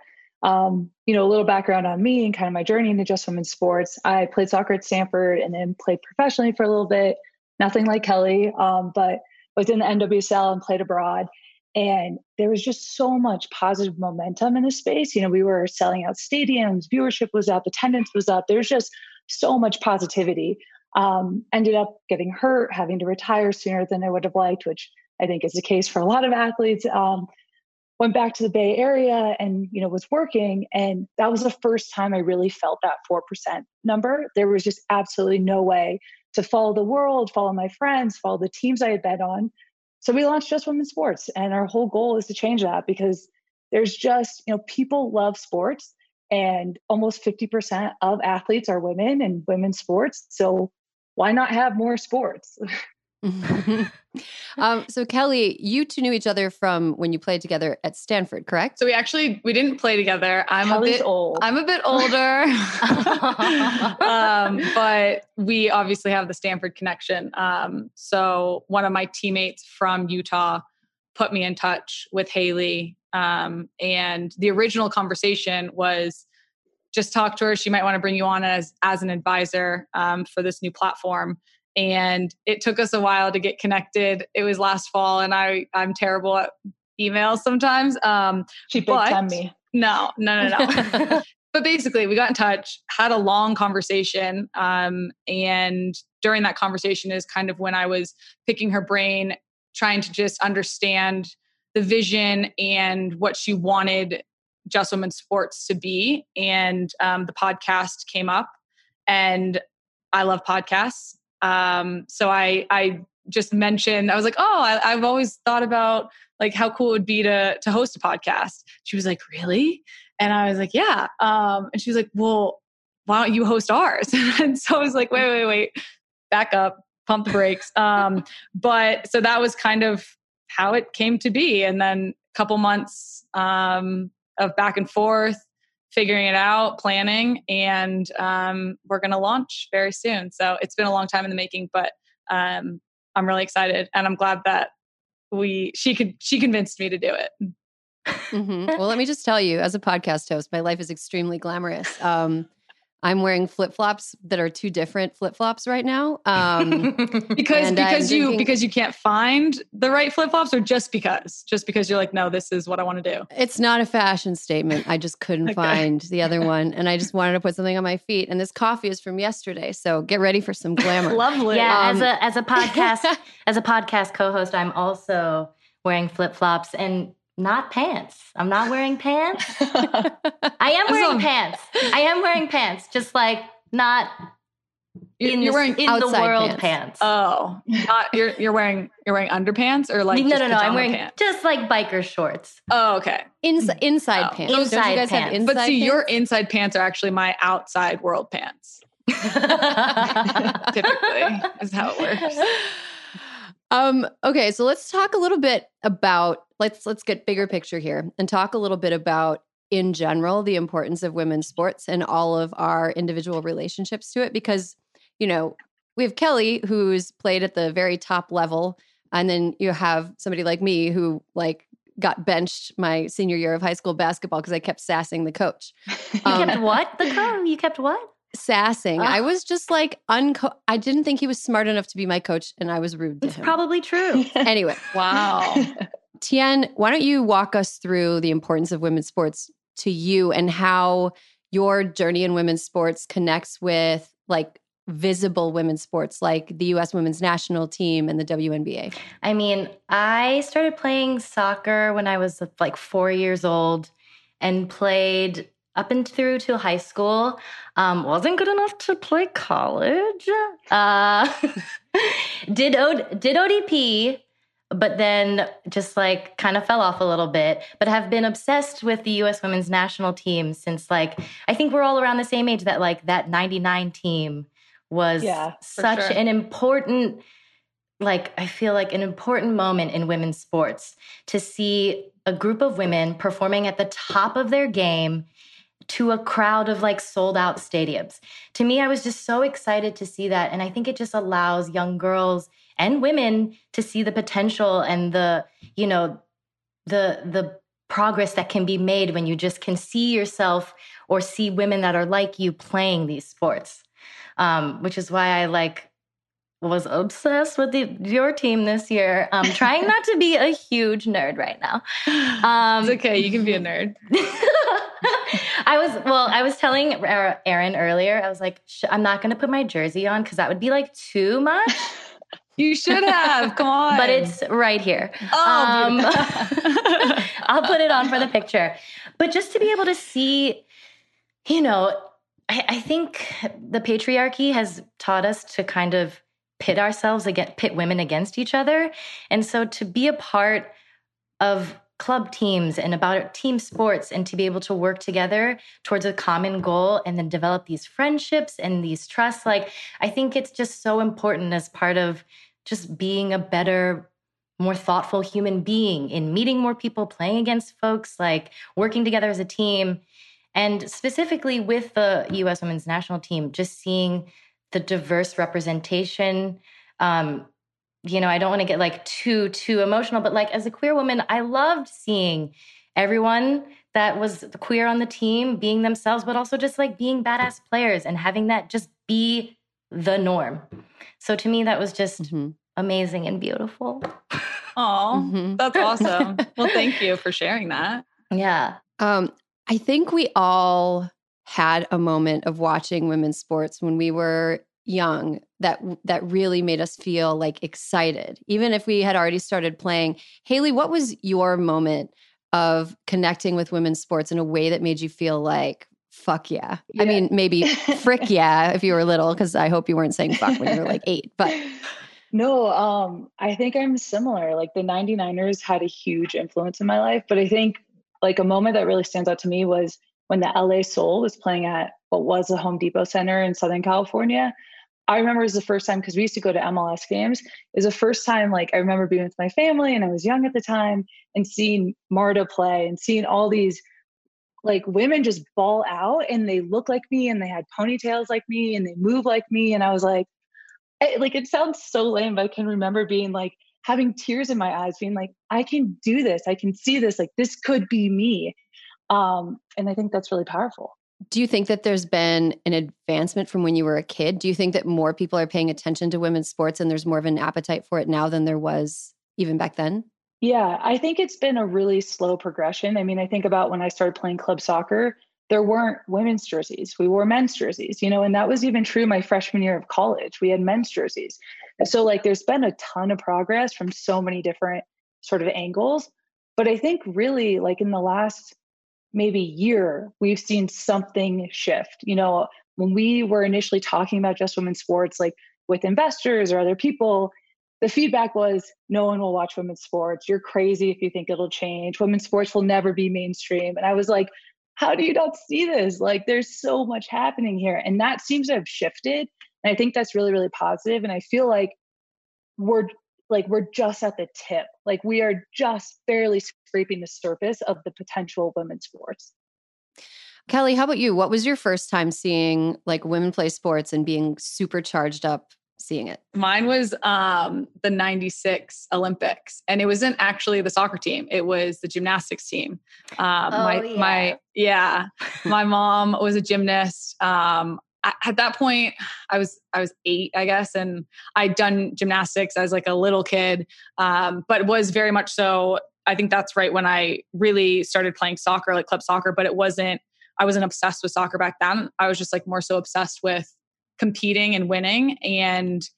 Um, you know, a little background on me and kind of my journey into just women's sports. I played soccer at Stanford and then played professionally for a little bit. Nothing like Kelley, um, but was in the NWSL and played abroad. And there was just so much positive momentum in the space. You know, we were selling out stadiums, viewership was up, attendance was up. There's just so much positivity. Um, ended up getting hurt, having to retire sooner than I would have liked, which I think is the case for a lot of athletes. Um, went back to the Bay Area and you know was working, and that was the first time I really felt that four percent number. There was just absolutely no way to follow the world, follow my friends, follow the teams I had bet on. So we launched Just Women's Sports, and our whole goal is to change that because there's just you know people love sports, and almost 50% of athletes are women and women's sports. So why not have more sports? um, so Kelley, you two knew each other from when you played together at Stanford, correct? So we actually we didn't play together. I'm Kelley's a bit old. I'm a bit older, um, but we obviously have the Stanford connection. Um, so one of my teammates from Utah put me in touch with Haley, um, and the original conversation was just talk to her. She might want to bring you on as as an advisor um, for this new platform and it took us a while to get connected. It was last fall, and I I'm terrible at emails sometimes. Um, she big time me. no, no, no, no. but basically, we got in touch, had a long conversation, um, and during that conversation is kind of when I was picking her brain, trying to just understand the vision and what she wanted Just Women Sports to be. And um, the podcast came up, and I love podcasts. Um, so I I just mentioned I was like, oh, I, I've always thought about like how cool it would be to to host a podcast. She was like, really? And I was like, yeah. Um, and she was like, well, why don't you host ours? and so I was like, wait, wait, wait, back up, pump the brakes. Um, but so that was kind of how it came to be. And then a couple months um, of back and forth, figuring it out, planning, and um, we're going to launch very soon. So it's been a long time in the making, but um, I'm really excited, and I'm glad that we she could she convinced me to do it. Mhm. Well, let me just tell you, as a podcast host, my life is extremely glamorous. Um, I'm wearing flip flops that are two different flip flops right now. Um, because And I'm because you drinking- because you can't find the right flip flops, or just because just because you're like, no, this is what I want to do. it's not a fashion statement. I just couldn't Okay. find the other one, and I just wanted to put something on my feet. And this coffee is from yesterday, so get ready for some glamour. Lovely. Yeah, Um, as a as a podcast as a podcast co-host, I'm also wearing flip flops and not pants. I'm not wearing pants. I am wearing long- pants. I am wearing pants, just like not You're, in, you're wearing in the outside world pants. pants. oh, not you're you're wearing you're wearing underpants or like no, just no, no. I'm wearing pants? just like biker shorts. Oh, okay. Ins- mm. inside Oh. pants. Don't you Inside guys have pants. inside But see, your inside pants are actually my outside world pants. Typically, is how it works. Um, okay, so let's talk a little bit about let's let's get bigger picture here and talk a little bit about in general the importance of women's sports and all of our individual relationships to it because you know we have Kelly who's played at the very top level and then you have somebody like me who like got benched my senior year of high school basketball because I kept sassing the coach. You Um, kept what? The co? You kept what? Sassing. I ah. was just like unco I didn't think he was smart enough to be my coach and I was rude to It's him. probably true. anyway, Wow. Tien, why don't you walk us through the importance of women's sports to you and how your journey in women's sports connects with like visible women's sports like the US women's national team and the WNBA? I mean, I started playing soccer when I was like 4 years old and played up and through to high school. Um, wasn't good enough to play college. Uh, did o- did ODP, but then just like kind of fell off a little bit. But have been obsessed with the U.S. Women's National Team since like I think we're all around the same age. That like that '99 team was yeah, such sure. an important like I feel like an important moment in women's sports to see a group of women performing at the top of their game to a crowd of like sold out stadiums. To me, I was just so excited to see that. And I think it just allows young girls and women to see the potential and the, you know, the, the, progress that can be made when you just can see yourself or see women that are like you playing these sports um, which is why i like was obsessed with the, your team this year. I'm trying not to be a huge nerd right now. Um, it's okay. You can be a nerd. I was well. I was telling Erin earlier. I was like, I'm not going to put my jersey on because that would be like too much. You should have. Come on. But it's right here. Oh, um, I'll put it on for the picture. But just to be able to see, you know, I, I think the patriarchy has taught us to kind of pit ourselves against pit women against each other. And so to be a part of club teams and about team sports and to be able to work together towards a common goal and then develop these friendships and these trusts. Like i think it's just so important as part of just being a better more thoughtful human being in meeting more people playing against folks like working together as a team. And specifically with the us women's national team just seeing the diverse representation um, you know i don't want to get like too too emotional but like as a queer woman i loved seeing everyone that was queer on the team being themselves but also just like being badass players and having that just be the norm. So to me that was just mm-hmm. amazing and beautiful. Oh mm-hmm. that's awesome. Well thank you for sharing that. Yeah. Um i think we all had a moment of watching women's sports when we were young that that really made us feel like excited even if we had already started playing haley what was your moment of connecting with women's sports in a way that made you feel like fuck yeah, yeah. i mean maybe frick yeah if you were little because i hope you weren't saying fuck when you were like eight but no um i think i'm similar like the 99ers had a huge influence in my life but i think like a moment that really stands out to me was when the LA Sol was playing at what was the Home Depot Center in Southern California. I remember it was the first time because we used to go to MLS games. Was the first time, like, I remember being with my family and I was young at the time and seeing Marta play and seeing all these like women just ball out and they look like me and they had ponytails like me and they move like me. And I was like, I, like, it sounds so lame, but I can remember being like, having tears in my eyes, being like, I can do this. I can see this. Like, this could be me. Um, and I think that's really powerful. Do you think that there's been an advancement from when you were a kid? Do you think that more people are paying attention to women's sports and there's more of an appetite for it now than there was even back then? Yeah, I think it's been a really slow progression. I mean, I think about when I started playing club soccer, there weren't women's jerseys. We wore men's jerseys, you know, and that was even true my freshman year of college. We had men's jerseys. So, like, there's been a ton of progress from so many different sort of angles. But I think really, like, in the last maybe year, we've seen something shift. You know, when we were initially talking about just women's sports, like with investors or other people, the feedback was no one will watch women's sports. You're crazy if you think it'll change. Women's sports will never be mainstream. And I was like, how do you not see this? Like, there's so much happening here. And that seems to have shifted. And I think that's really, really positive. And I feel like we're like we're just at the tip. Like we are just barely scraping the surface of the potential of women's sports. Kelley, how about you? What was your first time seeing like women play sports and being super charged up seeing it? Mine was um, the 96 Olympics and it wasn't actually the soccer team. It was the gymnastics team. Um, oh, my, yeah. my, yeah, my mom was a gymnast. Um, at that point i was i was eight i guess and i'd done gymnastics as like a little kid um, but was very much so i think that's right when i really started playing soccer like club soccer but it wasn't i wasn't obsessed with soccer back then i was just like more so obsessed with competing and winning. And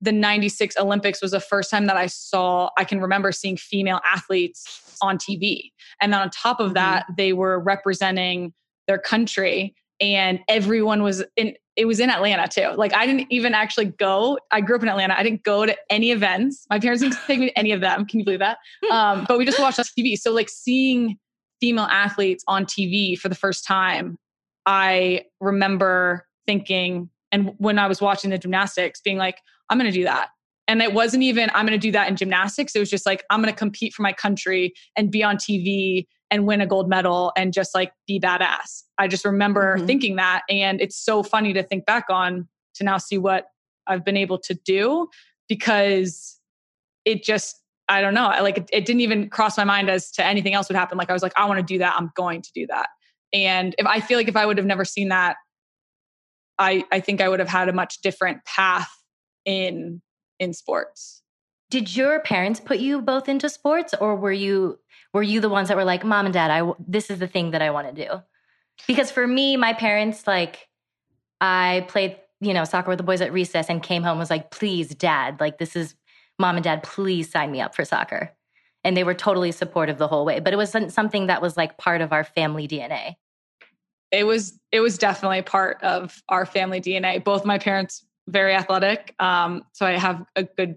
the 96 Olympics was the first time that I saw, I can remember seeing female athletes on TV. And then on top of that, mm-hmm. they were representing their country and everyone was in it was in Atlanta too. Like I didn't even actually go. I grew up in Atlanta. I didn't go to any events. My parents didn't take me to any of them. Can you believe that? Um, but we just watched on TV. So like seeing female athletes on TV for the first time, I remember thinking, and when I was watching the gymnastics, being like, I'm going to do that. And it wasn't even, I'm going to do that in gymnastics. It was just like, I'm going to compete for my country and be on TV and win a gold medal and just like be badass. I just remember mm-hmm. thinking that. And it's so funny to think back on to now see what I've been able to do because it just, I don't know, like it, it didn't even cross my mind as to anything else would happen. Like I was like, I want to do that. I'm going to do that. And if I feel like if I would have never seen that, I, I think I would have had a much different path in in sports. Did your parents put you both into sports or were you were you the ones that were like, "Mom and Dad, I this is the thing that I want to do?" Because for me, my parents like I played, you know, soccer with the boys at recess and came home was like, "Please, Dad, like this is Mom and Dad, please sign me up for soccer." And they were totally supportive the whole way, but it wasn't something that was like part of our family DNA. It was it was definitely part of our family DNA. Both my parents very athletic. Um, so I have a good,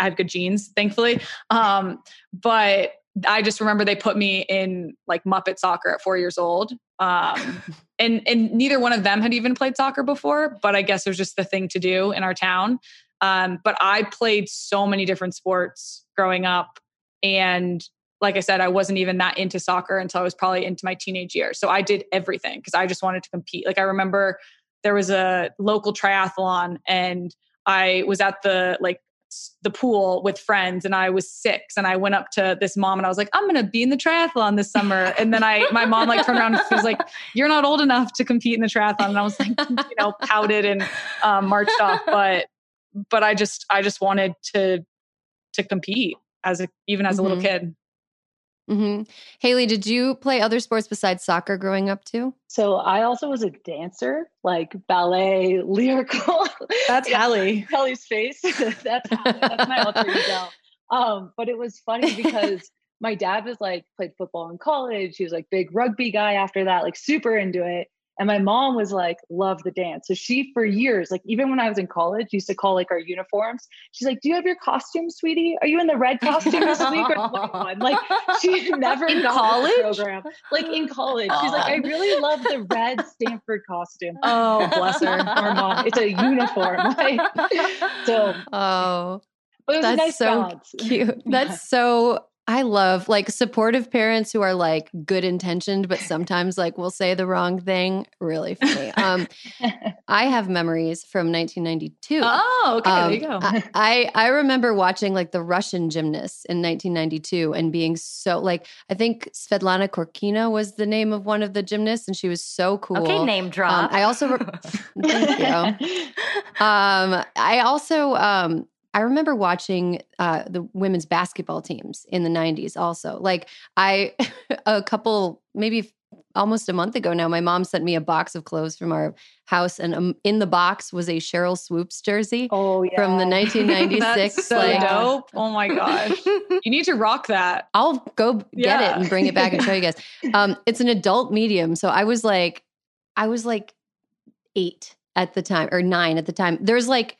I have good genes, thankfully. Um, but I just remember they put me in like Muppet soccer at four years old. Um, and, and neither one of them had even played soccer before, but I guess it was just the thing to do in our town. Um, but I played so many different sports growing up. And like I said, I wasn't even that into soccer until I was probably into my teenage years. So I did everything because I just wanted to compete. Like I remember there was a local triathlon and I was at the like the pool with friends and I was six and I went up to this mom and I was like, I'm gonna be in the triathlon this summer. And then I my mom like turned around and she was like, You're not old enough to compete in the triathlon. And I was like, you know, pouted and um, marched off. But but I just I just wanted to to compete as a even as a mm-hmm. little kid. Mm-hmm. Haley, did you play other sports besides soccer growing up too? So I also was a dancer, like ballet, lyrical. That's yeah, Haley. Haley's face. that's that's my alter ego. Um, but it was funny because my dad was like played football in college. He was like big rugby guy after that, like super into it. And my mom was like, love the dance. So she, for years, like even when I was in college, used to call like our uniforms. She's like, Do you have your costume, sweetie? Are you in the red costume this week or one? Like she never in college program. Like in college. She's like, I really love the red Stanford costume. Oh, bless her. Our mom. It's a uniform. Like, so Oh. but it That's nice so balance. cute. That's so I love like supportive parents who are like good intentioned, but sometimes like will say the wrong thing. Really funny. Um, I have memories from 1992. Oh, okay, um, there you go. I, I remember watching like the Russian gymnasts in 1992 and being so like I think Svetlana Khorkina was the name of one of the gymnasts, and she was so cool. Okay, name drop. Um, I also re- thank you. Um, I also um I remember watching uh, the women's basketball teams in the 90s also. Like, I, a couple, maybe almost a month ago now, my mom sent me a box of clothes from our house, and um, in the box was a Sheryl Swoopes jersey oh, yeah. from the 1996. so like, dope. Oh my gosh. you need to rock that. I'll go get yeah. it and bring it back and show you guys. Um, it's an adult medium. So I was like, I was like eight at the time or nine at the time. There's like,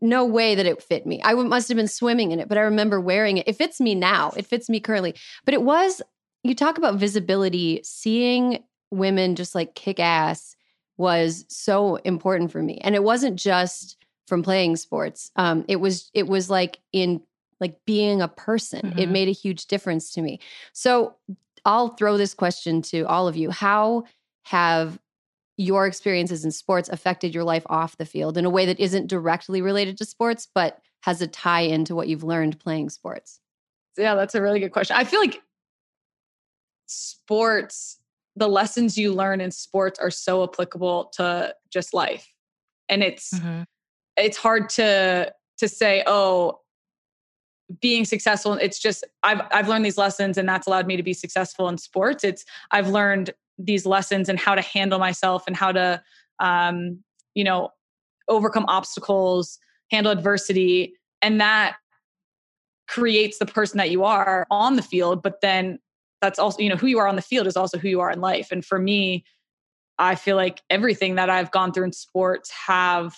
no way that it fit me. I must have been swimming in it, but I remember wearing it. It fits me now. It fits me currently. But it was, you talk about visibility, seeing women just like kick ass was so important for me. And it wasn't just from playing sports. Um, it was, it was like in like being a person. Mm-hmm. It made a huge difference to me. So I'll throw this question to all of you. How have your experiences in sports affected your life off the field in a way that isn't directly related to sports, but has a tie into what you've learned playing sports? Yeah, that's a really good question. I feel like sports, the lessons you learn in sports are so applicable to just life. And it's mm-hmm. it's hard to to say, oh, being successful it's just I've I've learned these lessons and that's allowed me to be successful in sports. It's I've learned these lessons and how to handle myself and how to um, you know, overcome obstacles, handle adversity. And that creates the person that you are on the field. But then that's also, you know, who you are on the field is also who you are in life. And for me, I feel like everything that I've gone through in sports have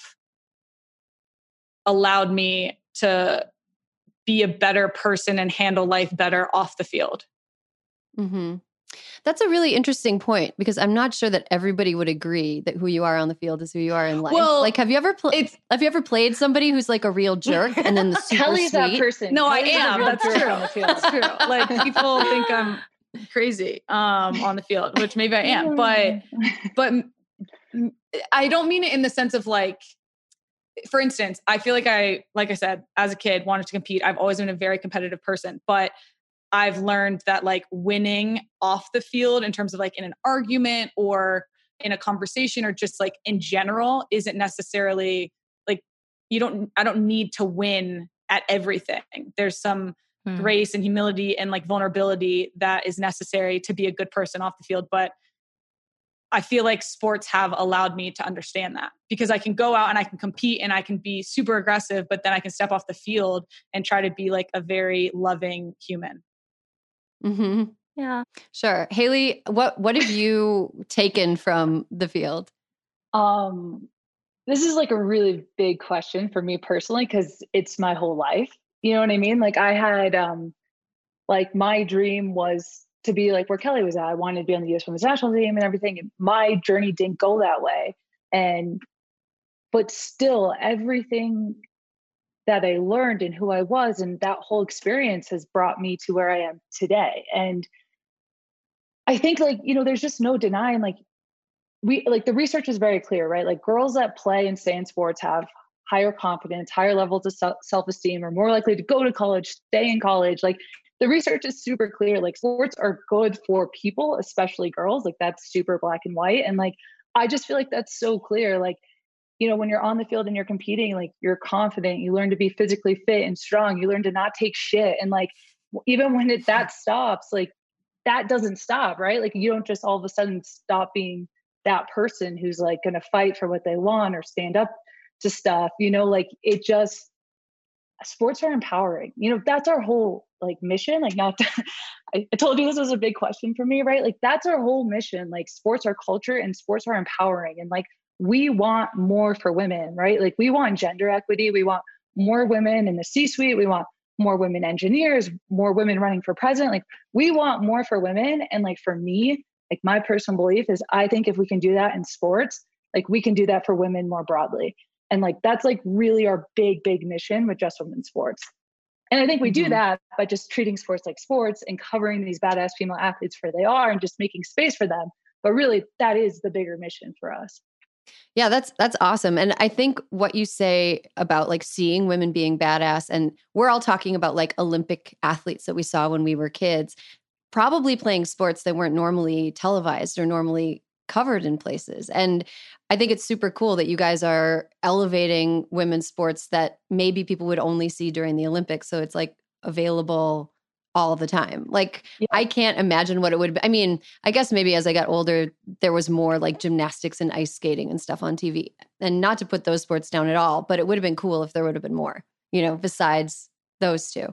allowed me to be a better person and handle life better off the field. Mm-hmm. That's a really interesting point because I'm not sure that everybody would agree that who you are on the field is who you are in life. Well, like, have you ever played? Have you ever played somebody who's like a real jerk and then the super Kelley's sweet? that person. No, Kelley's I am. That's true. On the field. That's true. Like people think I'm crazy um, on the field, which maybe I am, but but I don't mean it in the sense of like for instance, I feel like I, like I said, as a kid, wanted to compete. I've always been a very competitive person, but I've learned that like winning off the field in terms of like in an argument or in a conversation or just like in general isn't necessarily like you don't, I don't need to win at everything. There's some hmm. grace and humility and like vulnerability that is necessary to be a good person off the field. But I feel like sports have allowed me to understand that because I can go out and I can compete and I can be super aggressive, but then I can step off the field and try to be like a very loving human. Mm-hmm. Yeah, sure. Haley, what what have you taken from the field? Um, this is like a really big question for me personally because it's my whole life. You know what I mean? Like I had, um, like my dream was to be like where Kelley was at. I wanted to be on the US women's national team and everything. And my journey didn't go that way. And but still everything that I learned and who I was and that whole experience has brought me to where I am today. And I think like, you know, there's just no denying like we like the research is very clear, right? Like girls that play and stay in sports have higher confidence, higher levels of self-esteem, are more likely to go to college, stay in college. Like the research is super clear. Like sports are good for people, especially girls. Like that's super black and white. And like I just feel like that's so clear. Like, you know, when you're on the field and you're competing, like you're confident, you learn to be physically fit and strong, you learn to not take shit. And like even when it that stops, like that doesn't stop, right? Like you don't just all of a sudden stop being that person who's like gonna fight for what they want or stand up to stuff, you know, like it just sports are empowering. You know, that's our whole like mission. Like not to, I, I told you this was a big question for me, right? Like that's our whole mission. Like sports are culture and sports are empowering. And like we want more for women, right? Like we want gender equity. We want more women in the C-suite. We want more women engineers, more women running for president. Like we want more for women. And like for me, like my personal belief is I think if we can do that in sports, like we can do that for women more broadly. And like that's like really our big, big mission with Just Women's Sports. And I think we do mm-hmm. that by just treating sports like sports and covering these badass female athletes for they are and just making space for them. But really, that is the bigger mission for us. Yeah, that's that's awesome. And I think what you say about like seeing women being badass and we're all talking about like Olympic athletes that we saw when we were kids, probably playing sports that weren't normally televised or normally covered in places. And I think it's super cool that you guys are elevating women's sports that maybe people would only see during the Olympics. So it's like available all the time. Like yeah. I can't imagine what it would be. I mean, I guess maybe as I got older, there was more like gymnastics and ice skating and stuff on TV. And not to put those sports down at all, but it would have been cool if there would have been more, you know, besides those two.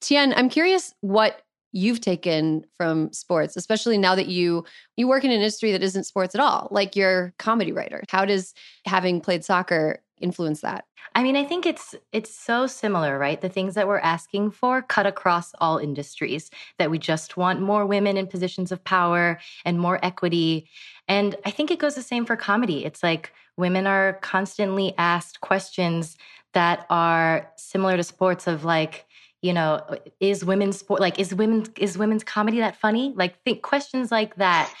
Tien, I'm curious what you've taken from sports especially now that you you work in an industry that isn't sports at all like you're comedy writer how does having played soccer influence that? I mean i think it's it's so similar right? The things that we're asking for cut across all industries that we just want more women in positions of power and more equity. And i think it goes the same for comedy. It's like women are constantly asked questions that are similar to sports of like you know is women's sport like is women's is women's comedy that funny? Like think questions like that.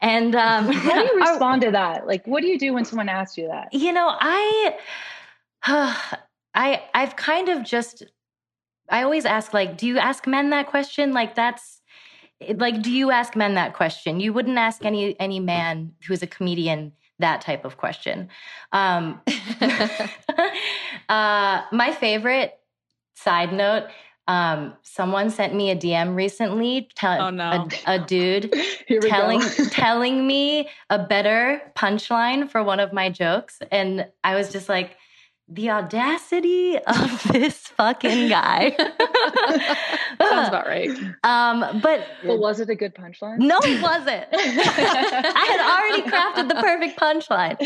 And um how do you respond to that? Like what do you do when someone asks you that? You know i uh, i i've kind of just i always ask like do you ask men that question? Like that's like do you ask men that question? You wouldn't ask any any man who is a comedian that type of question. Um uh my favorite side note Um, someone sent me a DM recently, tell, oh, no. a, a dude telling telling me a better punchline for one of my jokes, and I was just like, the audacity of this fucking guy. Sounds about right. Um, but but was it a good punchline? No, it wasn't. I had already crafted the perfect punchline.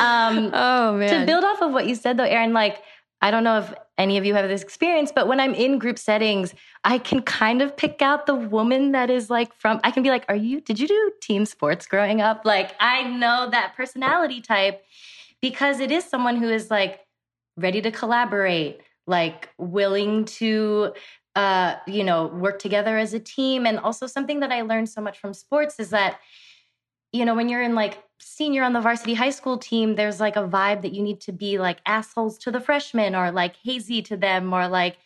Um, oh man! To build off of what you said, though, Erin, like I don't know if any of you have this experience, but when I'm in group settings, I can kind of pick out the woman that is like from, I can be like, Are you, did you do team sports growing up? Like, I know that personality type because it is someone who is like ready to collaborate, like willing to, uh, you know, work together as a team. And also something that I learned so much from sports is that, you know, when you're in like senior on the varsity high school team, there's like a vibe that you need to be like assholes to the freshmen or like hazy to them or like,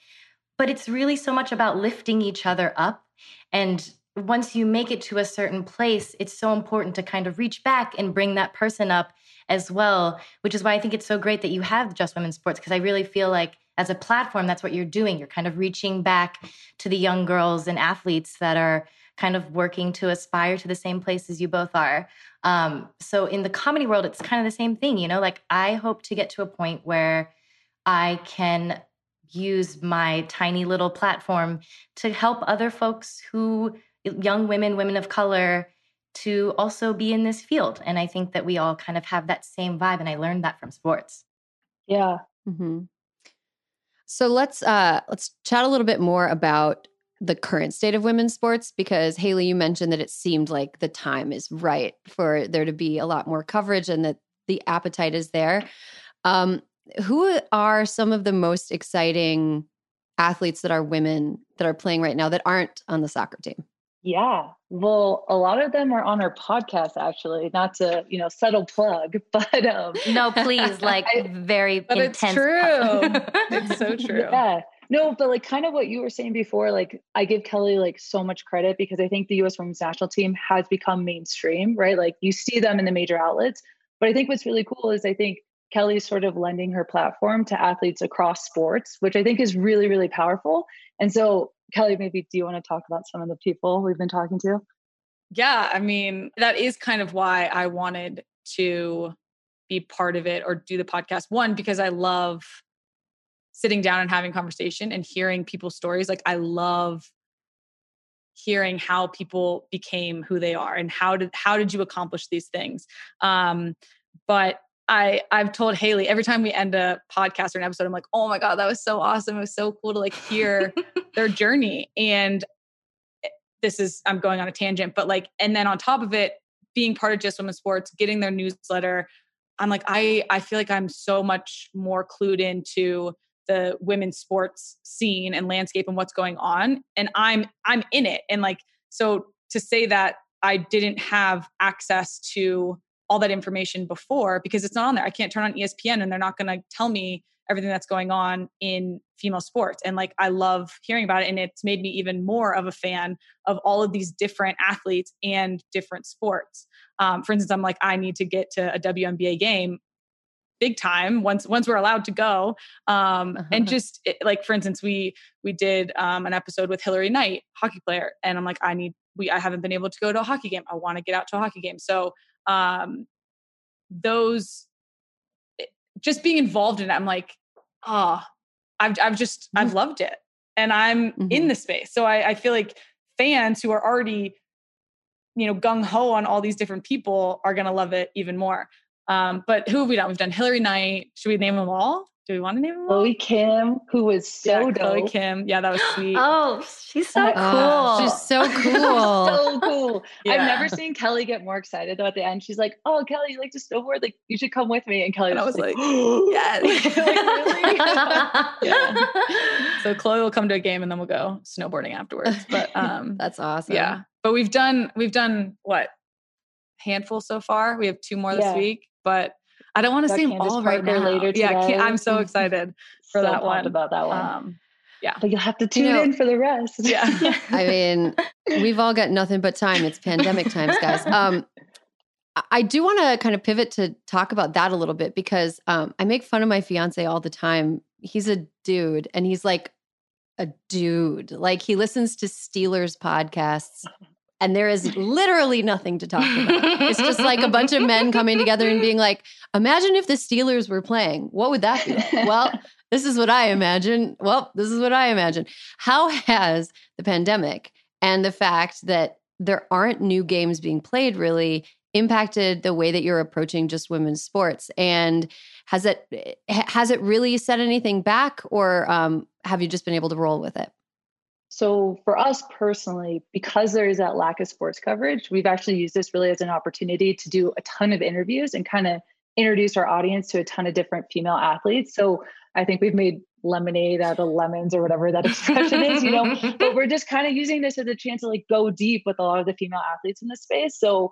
but it's really so much about lifting each other up. And once you make it to a certain place, it's so important to kind of reach back and bring that person up as well, which is why I think it's so great that you have Just Women's Sports, because I really feel like as a platform, that's what you're doing. You're kind of reaching back to the young girls and athletes that are kind of working to aspire to the same place as you both are. Um, so in the comedy world, it's kind of the same thing, you know, like I hope to get to a point where I can use my tiny little platform to help other folks who, young women, women of color, to also be in this field. And I think that we all kind of have that same vibe. And I learned that from sports. Yeah. Mm-hmm. So let's uh let's chat a little bit more about the current state of women's sports because Haley, you mentioned that it seemed like the time is right for there to be a lot more coverage and that the appetite is there. Um, who are some of the most exciting athletes that are women that are playing right now that aren't on the soccer team? Yeah. Well, a lot of them are on our podcast actually, not to, you know, subtle plug, but um No, please, like I, very but intense. It's true. it's so true. Yeah. No, but like kind of what you were saying before, like I give Kelley like so much credit because I think the US women's national team has become mainstream, right? Like you see them in the major outlets. But I think what's really cool is I think Kelley's sort of lending her platform to athletes across sports, which I think is really, really powerful. And so Kelley, maybe do you want to talk about some of the people we've been talking to? Yeah, I mean, that is kind of why I wanted to be part of it or do the podcast. One, because I love sitting down and having conversation and hearing people's stories. Like I love hearing how people became who they are and how did how did you accomplish these things. Um, but I I've told Haley every time we end a podcast or an episode, I'm like, oh my god, that was so awesome! It was so cool to like hear their journey. And eh, this is I'm going on a tangent, but like, and then on top of it, being part of Just Women's Sports, getting their newsletter, I'm like, I I feel like I'm so much more clued into the women's sports scene and landscape and what's going on, and I'm I'm in it, and like so to say that I didn't have access to all that information before because it's not on there. I can't turn on ESPN and they're not going to tell me everything that's going on in female sports. And like, I love hearing about it. And it's made me even more of a fan of all of these different athletes and different sports. Um, for instance, I'm like, I need to get to a WNBA game big time once once we're allowed to go um and just it, like for instance we we did um an episode with Hilary Knight hockey player and i'm like i need we i haven't been able to go to a hockey game i want to get out to a hockey game so um, those just being involved in it, I'm like, oh, I've I've just I've loved it, and I'm mm-hmm. in the space. So I, I feel like fans who are already, you know, gung ho on all these different people are gonna love it even more. Um, but who have we done? We've done Hilary Knight. Should we name them all? Do we want to name them? All? Chloe Kim, who was so yeah, dope. Chloe Kim. Yeah, that was sweet. oh, she's so cool. she's so cool. so cool. Yeah. I've never seen Kelley get more excited though at the end. She's like, Oh, Kelley, you like to snowboard? Like, you should come with me. And Kelley and was, was like, like Yes. like, really? yeah. So Chloe will come to a game and then we'll go snowboarding afterwards. But um that's awesome. Yeah. But we've done we've done what? Handful so far. We have two more this week. But I don't want to say them all right now. Later today. yeah, I'm so excited for so that one. About that one. Um, yeah, but you'll have to tune you know, in for the rest. Yeah, I mean, we've all got nothing but time. It's pandemic times, guys. Um, I do want to kind of pivot to talk about that a little bit because um, I make fun of my fiance all the time. He's a dude, and he's like a dude. Like he listens to Steelers podcasts and there is literally nothing to talk about. It's just like a bunch of men coming together and being like, imagine if the Steelers were playing. What would that be like? Well, this is what I imagine. Well, this is what I imagine. How has the pandemic and the fact that there aren't new games being played really impacted the way that you're approaching just women's sports and has it has it really set anything back or um, have you just been able to roll with it so for us personally because there is that lack of sports coverage we've actually used this really as an opportunity to do a ton of interviews and kind of introduce our audience to a ton of different female athletes so i think we've made lemonade out of lemons or whatever that expression is, you know. But we're just kind of using this as a chance to like go deep with a lot of the female athletes in the space. So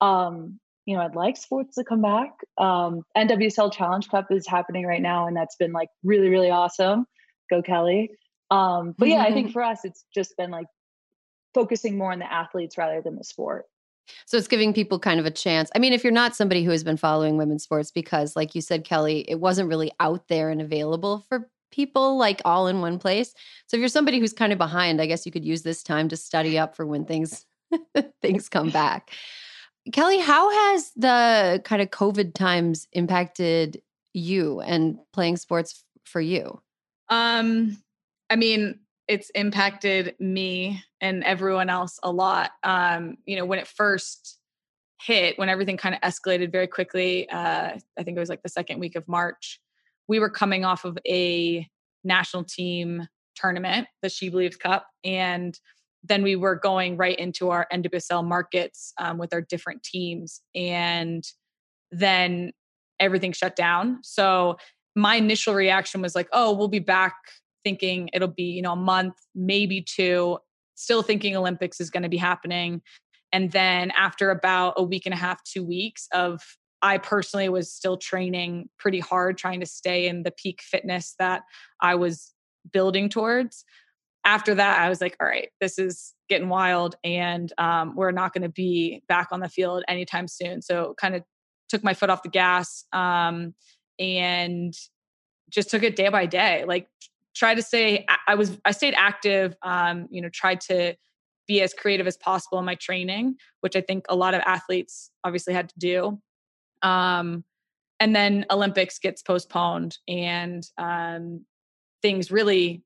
um, you know, I'd like sports to come back. Um, NWSL Challenge Cup is happening right now, and that's been like really, really awesome. Go Kelley. Um, but yeah, I think for us, it's just been like focusing more on the athletes rather than the sport. So it's giving people kind of a chance. I mean, if you're not somebody who has been following women's sports, because like you said, Kelley, it wasn't really out there and available for people like all in one place. So if you're somebody who's kind of behind, I guess you could use this time to study up for when things things come back. Kelley, how has the kind of COVID times impacted you and playing sports for you? Um, I mean, it's impacted me and everyone else a lot. Um, you know, when it first hit, when everything kind of escalated very quickly, uh, I think it was like the second week of March, we were coming off of a national team tournament, the She Believes Cup, and then we were going right into our NWSL markets um, with our different teams, and then everything shut down. So my initial reaction was like, "Oh, we'll be back." Thinking it'll be you know a month, maybe two. Still thinking Olympics is going to be happening, and then after about a week and a half, two weeks of I personally was still training pretty hard, trying to stay in the peak fitness that I was building towards after that, I was like, all right, this is getting wild, and um, we're not going to be back on the field anytime soon. So, kind of took my foot off the gas um, and just took it day by day. Like, try to stay. I was I stayed active. Um, you know, tried to be as creative as possible in my training, which I think a lot of athletes obviously had to do. Um, and then Olympics gets postponed, and um, things really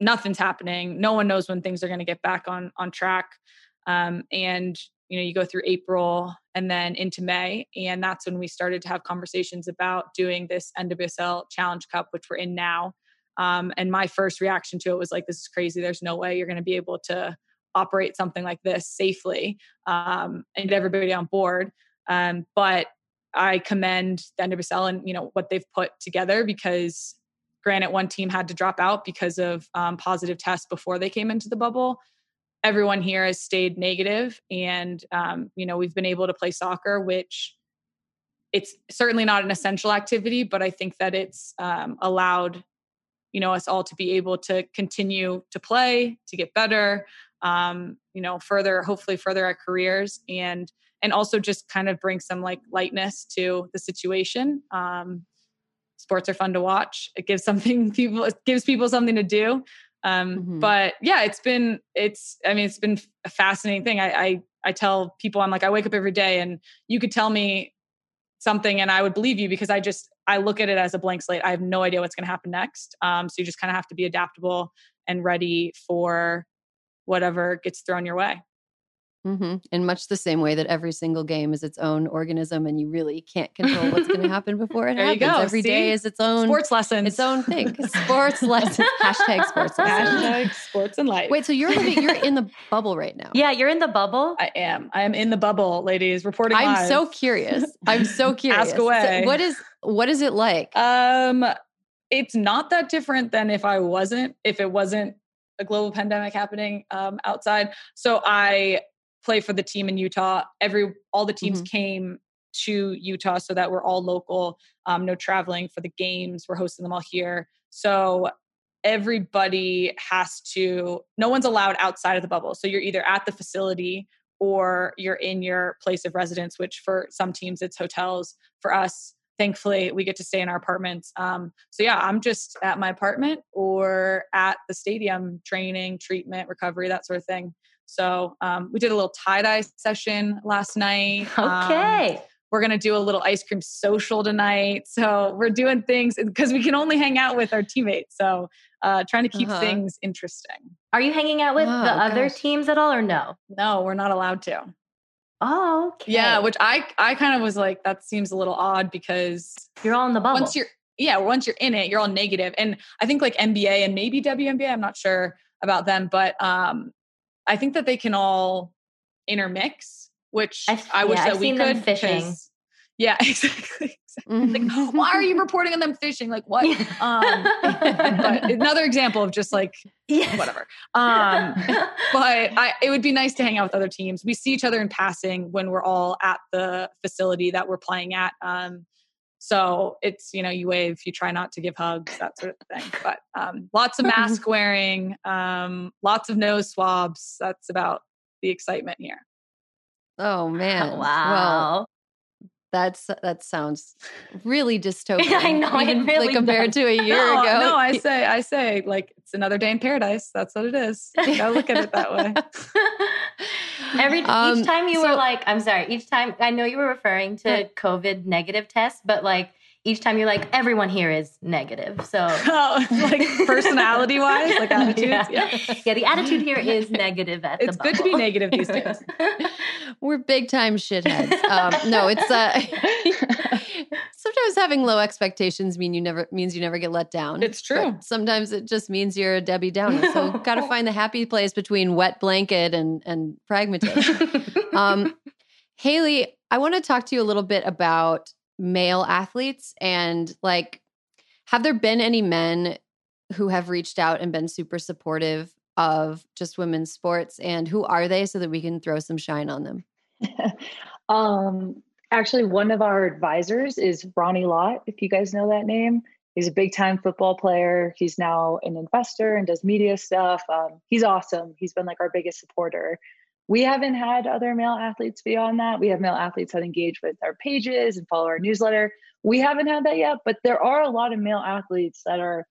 nothing's happening. No one knows when things are going to get back on on track. Um, and you know, you go through April and then into May, and that's when we started to have conversations about doing this NWSL Challenge Cup, which we're in now. Um, and my first reaction to it was like, "This is crazy. There's no way you're going to be able to operate something like this safely um, and get everybody on board." Um, but I commend the NWSL and you know what they've put together because Granted, one team had to drop out because of um, positive tests before they came into the bubble. Everyone here has stayed negative, and um, you know we've been able to play soccer, which it's certainly not an essential activity, but I think that it's um, allowed you know us all to be able to continue to play, to get better, um, you know, further hopefully further our careers, and and also just kind of bring some like lightness to the situation. Um, sports are fun to watch. It gives something people it gives people something to do. Um, mm-hmm. But yeah, it's been it's I mean it's been a fascinating thing. I, I I tell people I'm like I wake up every day and you could tell me something and I would believe you because I just I look at it as a blank slate. I have no idea what's going to happen next. Um, so you just kind of have to be adaptable and ready for whatever gets thrown your way. Mm-hmm. In much the same way that every single game is its own organism, and you really can't control what's going to happen before it there happens. You go. Every See? day is its own sports lesson, its own thing. sports lesson. Hashtag sports lesson. Hashtag sports and life. Wait, so you're living, you're in the bubble right now? Yeah, you're in the bubble. I am. I am in the bubble, ladies. Reporting. I'm live. so curious. I'm so curious. Ask away. So what is what is it like? Um, it's not that different than if I wasn't. If it wasn't a global pandemic happening um, outside. So I play for the team in Utah. Every all the teams mm-hmm. came to Utah so that we're all local. Um, no traveling for the games. We're hosting them all here. So everybody has to. No one's allowed outside of the bubble. So you're either at the facility or you're in your place of residence. Which for some teams it's hotels. For us, thankfully we get to stay in our apartments. Um, so yeah, I'm just at my apartment or at the stadium training, treatment, recovery, that sort of thing. So um, we did a little tie dye session last night. Okay. Um, we're going to do a little ice cream social tonight. So we're doing things because we can only hang out with our teammates. So uh, trying to keep uh-huh. things interesting. Are you hanging out with oh, the gosh. other teams at all or no? No, we're not allowed to. Oh, okay. Yeah, which I I kind of was like that seems a little odd because you're all in the bubble. Once you're yeah, once you're in it, you're all negative. And I think like NBA and maybe WNBA, I'm not sure about them, but um I think that they can all intermix, which I, I wish yeah, that I've we could. fishing. Yeah, exactly. exactly. Mm-hmm. why are you reporting on them fishing? Like what? Um, but another example of just like yes. whatever. Um, but I, it would be nice to hang out with other teams. We see each other in passing when we're all at the facility that we're playing at. Um, so it's you know you wave, you try not to give hugs, that sort of thing. But um, lots of mask wearing, um, lots of nose swabs. That's about the excitement here. Oh man! wow. Well, that's that sounds really dystopian. I know, even really like compared does. to a year no, ago. No, I say, I say, like it's another day in paradise. That's what it is. You gotta look at it that way. Every um, each time you so, were like, I'm sorry. Each time I know you were referring to COVID negative tests, but like each time you're like, everyone here is negative. So, oh, like personality wise, like attitudes. Yeah. yeah. yeah, the attitude here is negative at it's the good to be negative these days. We're big time shitheads. Um, no, it's uh, sometimes having low expectations mean you never means you never get let down. It's true. But sometimes it just means you're a Debbie Downer. So, got to find the happy place between wet blanket and and pragmatism. Um, Haley, I want to talk to you a little bit about male athletes and like have there been any men who have reached out and been super supportive of just women's sports and who are they so that we can throw some shine on them um actually one of our advisors is ronnie lott if you guys know that name he's a big time football player he's now an investor and does media stuff um, he's awesome he's been like our biggest supporter we haven't had other male athletes beyond that. We have male athletes that engage with our pages and follow our newsletter. We haven't had that yet, but there are a lot of male athletes that are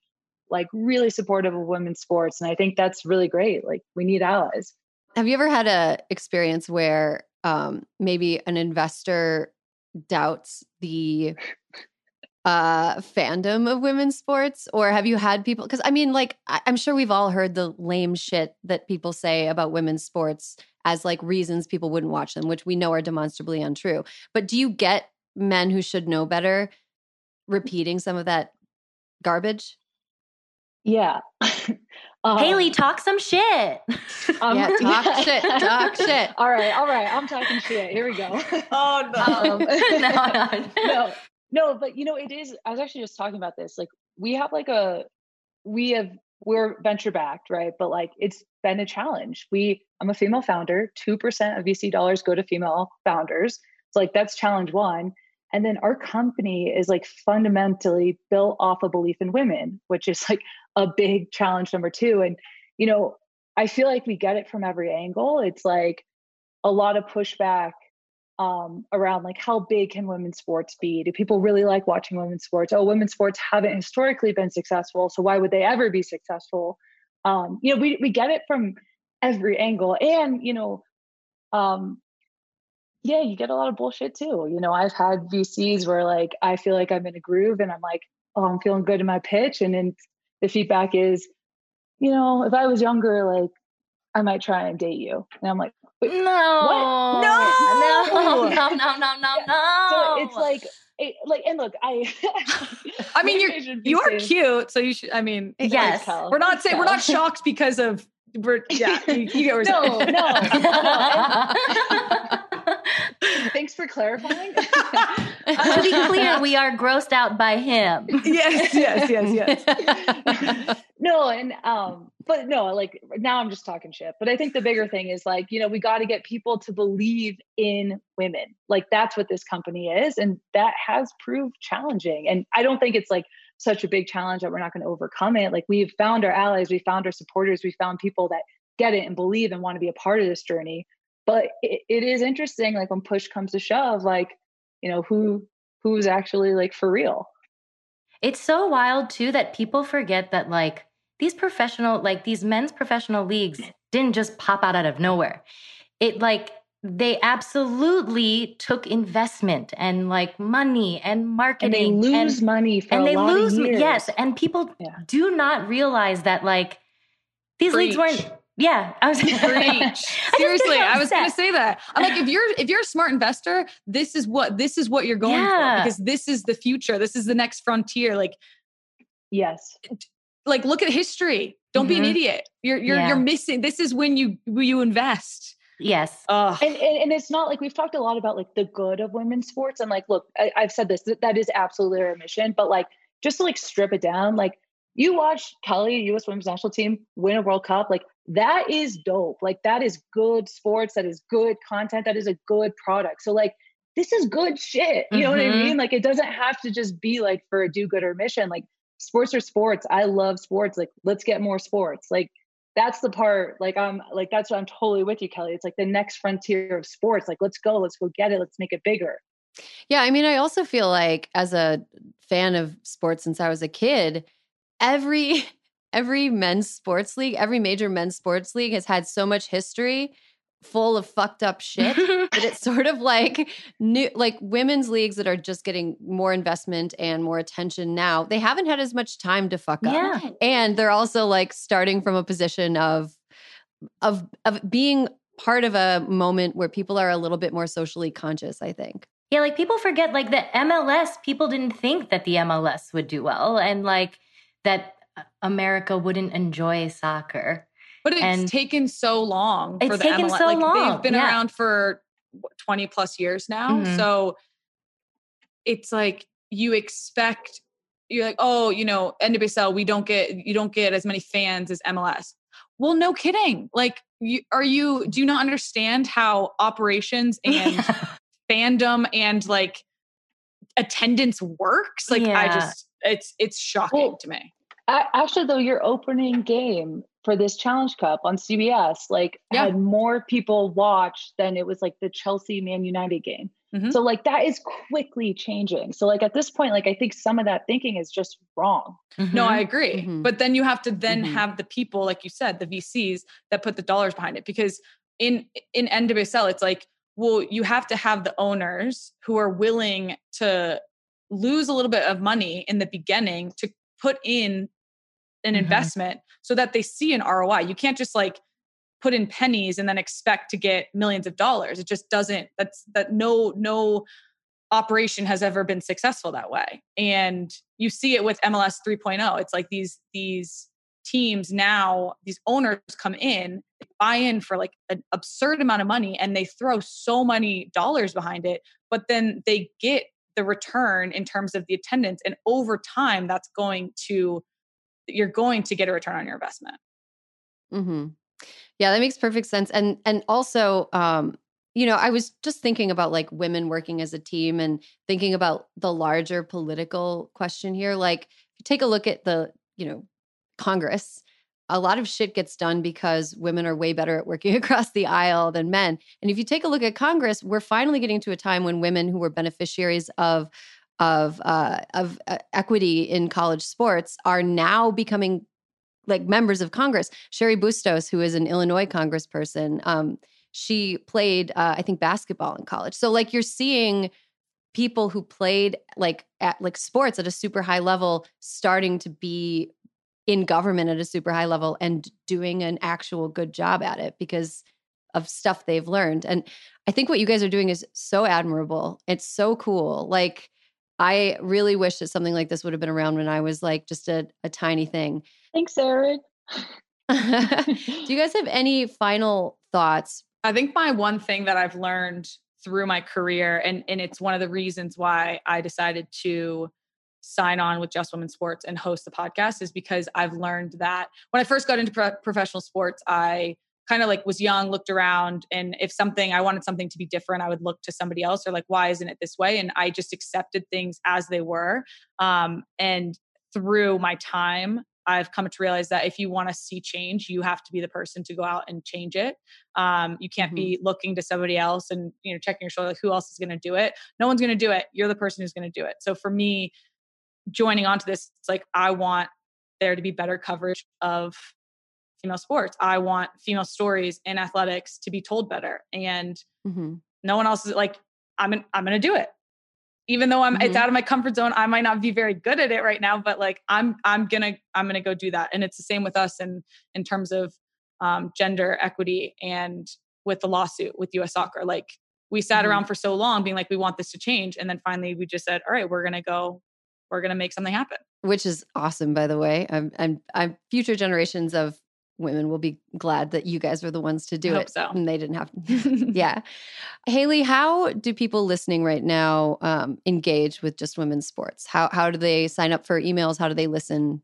like really supportive of women's sports. And I think that's really great. Like we need allies. Have you ever had a experience where um, maybe an investor doubts the uh fandom of women's sports or have you had people because i mean like I, i'm sure we've all heard the lame shit that people say about women's sports as like reasons people wouldn't watch them, which we know are demonstrably untrue. But do you get men who should know better repeating some of that garbage? Yeah. Um, Haley, talk some shit. Um, yeah, talk yeah. shit. Talk shit. all right, all right. I'm talking shit. Here we go. oh no. Um, no, no, no, no. But you know, it is. I was actually just talking about this. Like, we have like a, we have we're venture backed, right? But like it's been a challenge. We I'm a female founder, 2% of VC dollars go to female founders. So like that's challenge one. And then our company is like fundamentally built off a belief in women, which is like a big challenge number two. And you know, I feel like we get it from every angle. It's like a lot of pushback um, around like how big can women's sports be? Do people really like watching women's sports? Oh, women's sports haven't historically been successful, so why would they ever be successful? Um, you know, we we get it from every angle, and you know, um, yeah, you get a lot of bullshit too. You know, I've had VCs where like I feel like I'm in a groove, and I'm like, oh, I'm feeling good in my pitch, and then the feedback is, you know, if I was younger, like I might try and date you, and I'm like, no, what? no, no, no, no, no, no, no. So it's like, it, like, and look, I, I mean, you're you are cute, so you should. I mean, yes, we're not saying we're not shocked because of we're yeah. You, you get no, no, no. Thanks for clarifying. to be clear, we are grossed out by him. Yes, yes, yes, yes. no, and um, but no, like now I'm just talking shit. But I think the bigger thing is like, you know, we got to get people to believe in women. Like that's what this company is. And that has proved challenging. And I don't think it's like such a big challenge that we're not going to overcome it. Like we've found our allies, we found our supporters, we found people that get it and believe and want to be a part of this journey. But it, it is interesting, like when push comes to shove, like, you know, who who's actually like for real. It's so wild too that people forget that like these professional, like these men's professional leagues didn't just pop out out of nowhere. It like they absolutely took investment and like money and marketing. And they lose and, money for and they lose yes. And people yeah. do not realize that like these Preach. leagues weren't yeah, I was preach. Seriously, I was going to say that. I'm like, if you're if you're a smart investor, this is what this is what you're going yeah. for because this is the future. This is the next frontier. Like, yes, like look at history. Don't mm-hmm. be an mm-hmm. idiot. You're you're yeah. you're missing. This is when you when you invest. Yes. And, and, and it's not like we've talked a lot about like the good of women's sports and like look, I, I've said this that, that is absolutely our mission, but like just to like strip it down, like you watch Kelley, U.S. Women's National Team win a World Cup, like that is dope. Like that is good sports. That is good content. That is a good product. So like this is good shit. You know mm-hmm. what I mm-hmm. mean? Like it doesn't have to just be like for a do-gooder mission. Like sports are sports. I love sports. Like let's get more sports. Like that's the part. Like I'm like that's what I'm totally with you, Kelley. It's like the next frontier of sports. Like let's go. Let's go get it. Let's make it bigger. Yeah, I mean, I also feel like as a fan of sports since I was a kid, every every men's sports league, every major men's sports league has had so much history full of fucked up shit that it's sort of like new like women's leagues that are just getting more investment and more attention now they haven't had as much time to fuck up. Yeah. and they're also like starting from a position of of of being part of a moment where people are a little bit more socially conscious i think. Yeah like people forget like the mls people didn't think that the mls would do well and like that America wouldn't enjoy soccer. But it's and taken so long for the taken MLS. So like long. they've been yeah. around for 20 plus years now. Mm-hmm. So it's like you expect you're like, oh, you know, NWSL, we don't get you don't get as many fans as MLS. Well, no kidding. Like, you, are you? Do you not understand how operations and fandom and like attendance works? Like, yeah. I just it's it's shocking well, to me actually though your opening game for this challenge cup on cbs like yeah. had more people watch than it was like the chelsea man united game mm-hmm. so like that is quickly changing so like at this point like i think some of that thinking is just wrong mm-hmm. no i agree mm-hmm. but then you have to then mm-hmm. have the people like you said the vcs that put the dollars behind it because in in nwsl it's like well you have to have the owners who are willing to lose a little bit of money in the beginning to put in an mm-hmm. investment so that they see an ROI. You can't just like put in pennies and then expect to get millions of dollars. It just doesn't that's that no no operation has ever been successful that way. And you see it with MLS 3.0. It's like these these teams now these owners come in buy in for like an absurd amount of money and they throw so many dollars behind it but then they get the return in terms of the attendance and over time that's going to you're going to get a return on your investment. Mm-hmm. Yeah, that makes perfect sense. And and also, um, you know, I was just thinking about like women working as a team and thinking about the larger political question here. Like, if you take a look at the, you know, Congress, a lot of shit gets done because women are way better at working across the aisle than men. And if you take a look at Congress, we're finally getting to a time when women who were beneficiaries of of uh, of uh, equity in college sports are now becoming like members of Congress. Cheri Bustos, who is an Illinois Congressperson, um, she played uh, I think basketball in college. So like you're seeing people who played like at like sports at a super high level starting to be in government at a super high level and doing an actual good job at it because of stuff they've learned. And I think what you guys are doing is so admirable. It's so cool. Like I really wish that something like this would have been around when I was like just a, a tiny thing. Thanks, Erin. Do you guys have any final thoughts? I think my one thing that I've learned through my career, and, and it's one of the reasons why I decided to sign on with Just Women Sports and host the podcast, is because I've learned that when I first got into pro- professional sports, I kind of like was young, looked around, and if something I wanted something to be different, I would look to somebody else or like, why isn't it this way? And I just accepted things as they were. Um, and through my time, I've come to realize that if you want to see change, you have to be the person to go out and change it. Um, you can't mm-hmm. be looking to somebody else and you know checking your shoulder, like who else is going to do it? No one's going to do it. You're the person who's going to do it. So for me, joining onto this, it's like I want there to be better coverage of female sports. I want female stories in athletics to be told better, and mm-hmm. no one else is like I'm. An, I'm going to do it even though I'm mm-hmm. it's out of my comfort zone, I might not be very good at it right now, but like I'm I'm gonna I'm gonna go do that. And it's the same with us in in terms of um, gender equity and with the lawsuit with US soccer. Like we sat mm-hmm. around for so long being like, we want this to change. And then finally we just said, all right, we're gonna go, we're gonna make something happen. Which is awesome, by the way. I'm, I'm, I'm future generations of women will be glad that you guys are the ones to do it. So. And they didn't have to. yeah. Haley, how do people listening right now um, engage with just women's sports? How, how do they sign up for emails? How do they listen?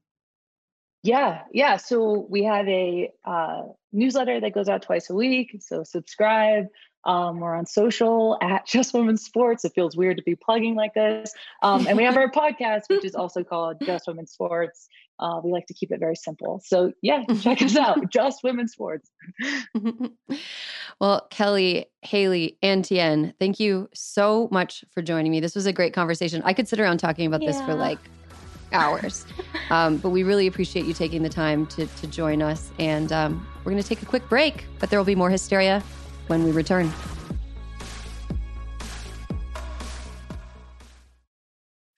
Yeah, yeah. So we have a uh, newsletter that goes out twice a week. So subscribe. Um, we're on social at Just Women's Sports. It feels weird to be plugging like this. Um, and we have our podcast, which is also called Just Women's Sports. Uh, we like to keep it very simple. So, yeah, check us out. Just Women's Sports. well, Kelley, Haley, and Tien, thank you so much for joining me. This was a great conversation. I could sit around talking about yeah. this for like hours. Um, but we really appreciate you taking the time to, to join us. And um, we're going to take a quick break, but there will be more hysteria when we return.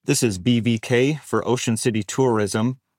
This is BVK for Ocean City Tourism,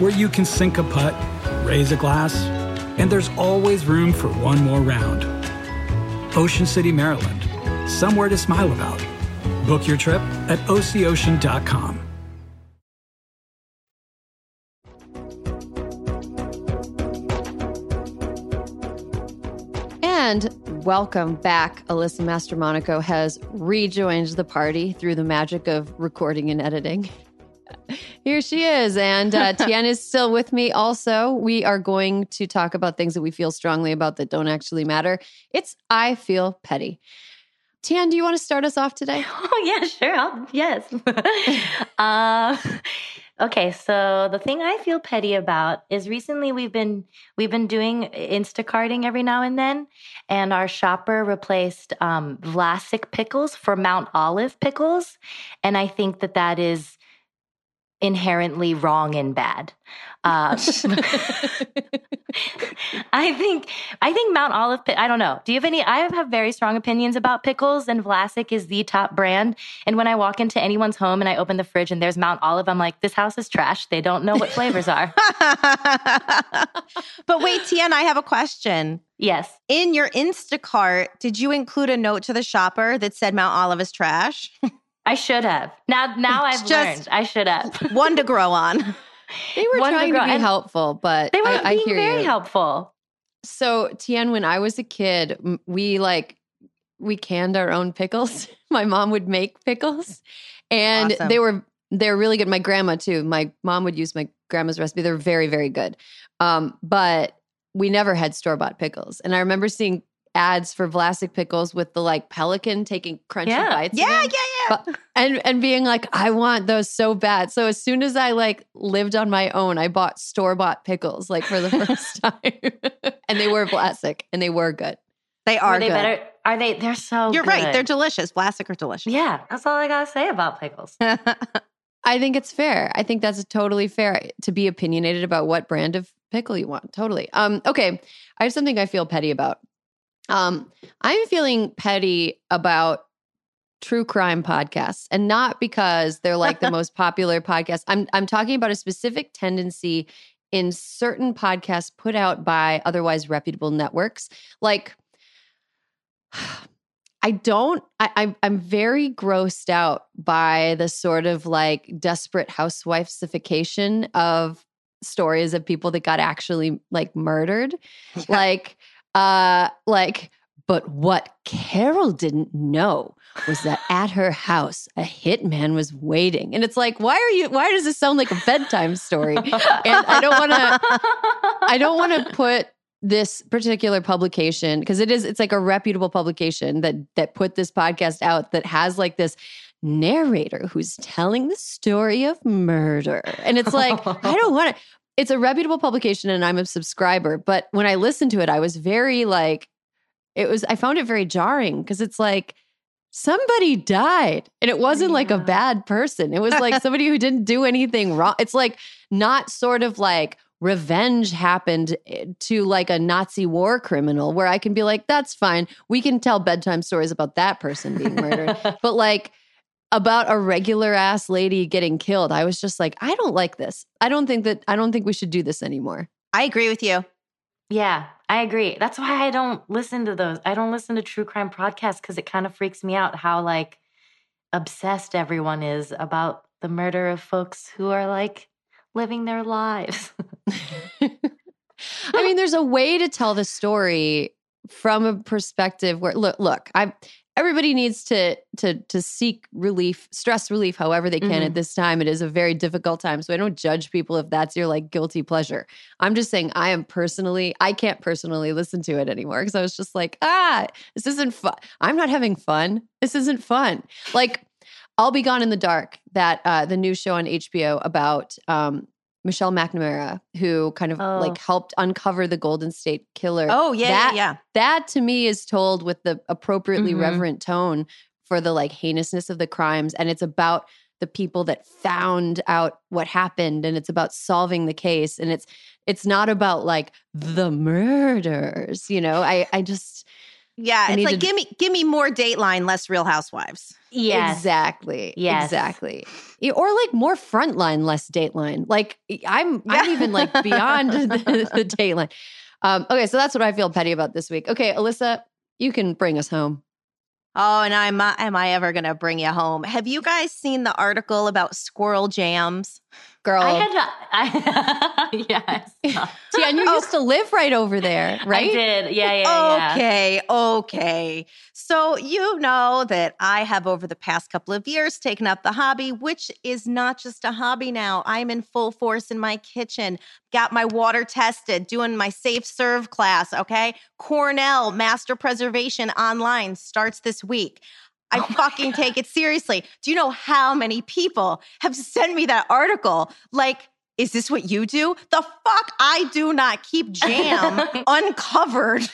Where you can sink a putt, raise a glass, and there's always room for one more round. Ocean City, Maryland, somewhere to smile about. Book your trip at OCOcean.com. And welcome back. Alyssa Mastromonaco has rejoined the party through the magic of recording and editing. Here she is. And uh, Tien is still with me also. We are going to talk about things that we feel strongly about that don't actually matter. It's I Feel Petty. Tien, do you want to start us off today? Oh, yeah, sure. I'll, yes. uh, Okay, so the thing I feel petty about is recently we've been we've been doing Instacarting every now and then, and our shopper replaced um, Vlasic pickles for Mount Olive pickles, and I think that that is inherently wrong and bad. Uh, I think I think Mount Olive. I don't know. Do you have any? I have very strong opinions about pickles, and Vlasic is the top brand. And when I walk into anyone's home and I open the fridge and there's Mount Olive, I'm like, this house is trash. They don't know what flavors are. but wait, Tien, I have a question. Yes. In your Instacart, did you include a note to the shopper that said Mount Olive is trash? I should have. Now, now I've learned. I should have. one to grow on. They were one trying to, to, be helpful, but they were I, being I very you. helpful. So, Tien, when I was a kid, we like we canned our own pickles. my mom would make pickles, and awesome. they were they're really good. My grandma too. My mom would use my grandma's recipe. They're very very good. Um, but we never had store bought pickles, and I remember seeing ads for Vlasic pickles with the like pelican taking crunchy yeah. bites. Yeah, yeah, yeah. But, and and being like, I want those so bad. So as soon as I like lived on my own, I bought store bought pickles like for the first time, and they were Vlasic and they were good. They are. Are they good. better? Are they? They're so. You're good. right. They're delicious. Vlasic are delicious. Yeah, that's all I gotta say about pickles. I think it's fair. I think that's totally fair to be opinionated about what brand of pickle you want. Totally. Um, okay. I have something I feel petty about. Um, I'm feeling petty about true crime podcasts and not because they're like the most popular podcast. I'm I'm talking about a specific tendency in certain podcasts put out by otherwise reputable networks. Like I don't I, I'm I'm very grossed out by the sort of like desperate housewifesification of stories of people that got actually like murdered. Yeah. Like, uh, like, but what Carol didn't know was that at her house, a hitman was waiting. And it's like, why are you, why does this sound like a bedtime story? and I don't want to, I don't want to put this particular publication because it is it's like a reputable publication that that put this podcast out that has like this narrator who's telling the story of murder and it's like i don't want to it's a reputable publication and i'm a subscriber but when i listened to it i was very like it was i found it very jarring because it's like somebody died and it wasn't yeah. like a bad person it was like somebody who didn't do anything wrong it's like not sort of like revenge happened eh, to like a Nazi war criminal where I can be like, that's fine. We can tell bedtime stories about that person being murdered. but like about a regular ass lady getting killed, I was just like, I don't like this. I don't think that, I don't think we should do this anymore. I agree with you. Yeah, I agree. That's why I don't listen to those. I don't listen to true crime podcasts because it kind of freaks me out how like obsessed everyone is about the murder of folks who are like living their lives. I mean, there's a way to tell the story from a perspective where look, look, I everybody needs to to to seek relief, stress relief however they can mm-hmm. at this time. It is a very difficult time. So I don't judge people if that's your like guilty pleasure. I'm just saying I am personally, I can't personally listen to it anymore because I was just like, ah, this isn't fun. I'm not having fun. This isn't fun. Like I'll Be Gone in the Dark, that uh, the new show on HBO about um, Michelle McNamara, who kind of oh. like helped uncover the Golden State Killer. Oh yeah, that, yeah, yeah. That to me is told with the appropriately mm-hmm. reverent tone for the like heinousness of the crimes, and it's about the people that found out what happened, and it's about solving the case, and it's it's not about like the murders. You know, I I just yeah, it's like to, give me give me more Dateline, less Real Housewives. Yeah, Exactly. Yes. Exactly. Or like more frontline, less Dateline. Like I'm yeah. I'm even like beyond the, the Dateline. Um, okay, so that's what I feel petty about this week. Okay, Alyssa, you can bring us home. Oh, and I'm uh, am I ever gonna bring you home? Have you guys seen the article about Sqirl jams? Girl, I had to. I, yes, Tien, you oh. used to live right over there, right? I did. Yeah, yeah. Okay, yeah. okay. So you know that I have over the past couple of years taken up the hobby, which is not just a hobby now. I'm in full force in my kitchen. Got my water tested, doing my safe serve class. Okay, Cornell Master Preservation online starts this week. I oh fucking God. take it seriously. Do you know how many people have sent me that article? Like, is this what you do? The fuck? I do not keep jam uncovered.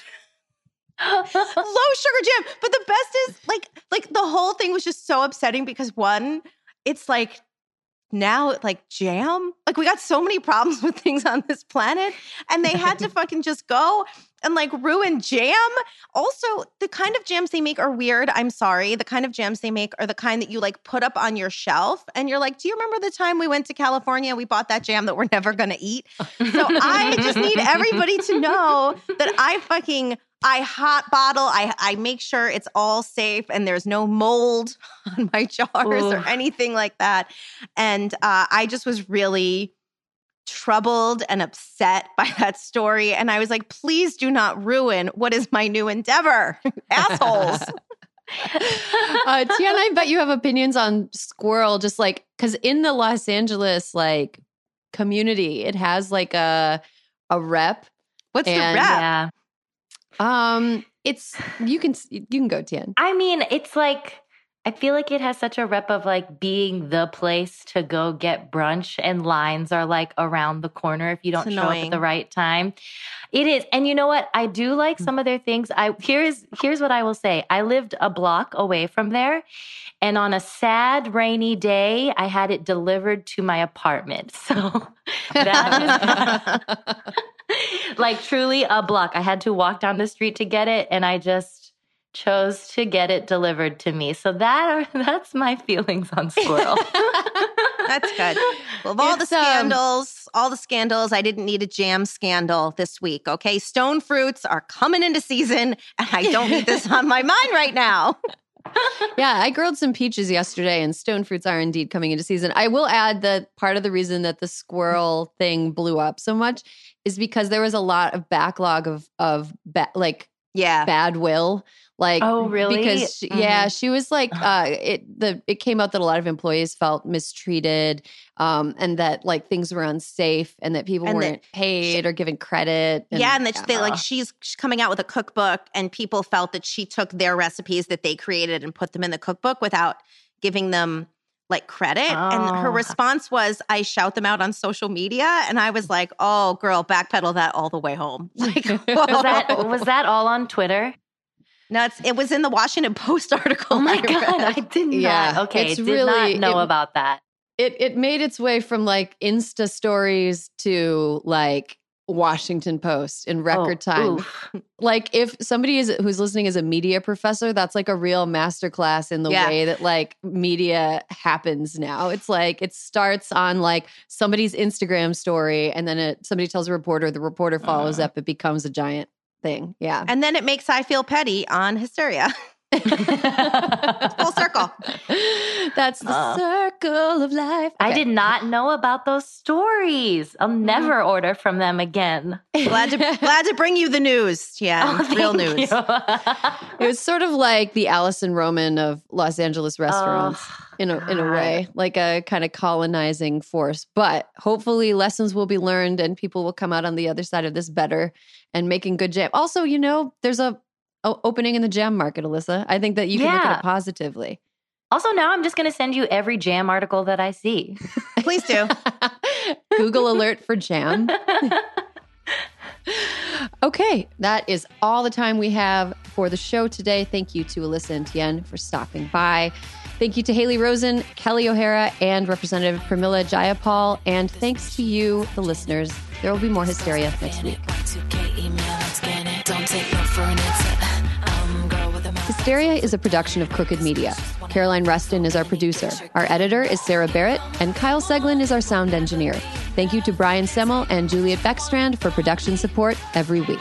Low sugar jam. But the best is like, like the whole thing was just so upsetting because one, it's like now like jam like we got so many problems with things on this planet and they had to fucking just go and like ruin jam also the kind of jams they make are weird i'm sorry the kind of jams they make are the kind that you like put up on your shelf and you're like do you remember the time we went to california we bought that jam that we're never going to eat so i just need everybody to know that i fucking I hot bottle. I I make sure it's all safe and there's no mold on my jars Ooh. or anything like that. And uh, I just was really troubled and upset by that story. And I was like, please do not ruin what is my new endeavor, assholes. uh, Tiana, I bet you have opinions on Sqirl, just like because in the Los Angeles like community, it has like a a rep. What's and, the rep? Yeah. Um, it's you can you can go Tien. I mean, it's like I feel like it has such a rep of like being the place to go get brunch, and lines are like around the corner if you don't show up at the right time. It is, and you know what? I do like mm. some of their things. I here's here's what I will say. I lived a block away from there, and on a sad rainy day, I had it delivered to my apartment. So that is like truly a block. I had to walk down the street to get it, and I just chose to get it delivered to me. So that are, that's my feelings on Sqirl. that's good. Well, of all it's, the um, scandals, um, all the scandals, I didn't need a jam scandal this week. Okay, stone fruits are coming into season, and I don't need this on my mind right now. yeah, I grilled some peaches yesterday, and stone fruits are indeed coming into season. I will add that part of the reason that the Sqirl thing blew up so much is because there was a lot of backlog of of ba- like yeah bad will like oh really because she, mm-hmm. yeah she was like uh it the it came out that a lot of employees felt mistreated um and that like things were unsafe and that people and weren't that paid she, or given credit and, yeah and that yeah. they like she's coming out with a cookbook and people felt that she took their recipes that they created and put them in the cookbook without giving them like credit. Oh. And her oh. response was, I shout them out on social media. And I was like, oh, girl, backpedal that all the way home. Like, was, that, was that all on Twitter? No, it was in the Washington Post article. Oh my I God, I did not. Yeah, okay, did really, not know it, about that. It it made its way from like Insta stories to like Washington Post in record oh, time. Oof. Like if somebody is who's listening is a media professor, that's like a real masterclass in the yeah. way that like media happens now. It's like it starts on like somebody's Instagram story and then it, somebody tells a reporter, the reporter follows uh. up, it becomes a giant thing. Yeah. And then it makes I feel petty on hysteria. full circle. That's the uh, circle of life. Okay. I did not know about those stories. I'll mm-hmm. never mm. order from them again. glad to glad to bring you the news. Yeah, oh, real news. it was sort of like the Alison Roman of Los Angeles restaurants. Oh, in a God. in a way, like a kind of colonizing force. But hopefully, lessons will be learned, and people will come out on the other side of this better and making good jam. Also, you know, there's a opening in the jam market, Alyssa. I think that you can yeah. look at it positively. Also, now I'm just going to send you every jam article that I see. Please do. Google alert for jam. okay, that is all the time we have for the show today. Thank you to Alyssa and Tien for stopping by. Thank you to Haley Rosen, Kelley O'Hara, and Representative Pramila Jayapal. And thanks to you, the listeners. There will be more hysteria next week. Hysteria is a production of Crooked Media. Caroline Reston is our producer. Our editor is Sarah Barrett, and Kyle Seglin is our sound engineer. Thank you to Brian Semmel and Juliet Beckstrand for production support every week.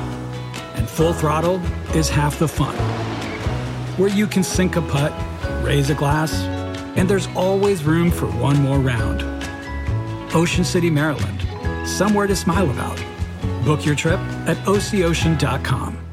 Full Throttle is half the fun. Where you can sink a putt, raise a glass, and there's always room for one more round. Ocean City, Maryland. Somewhere to smile about. Book your trip at OCOcean.com.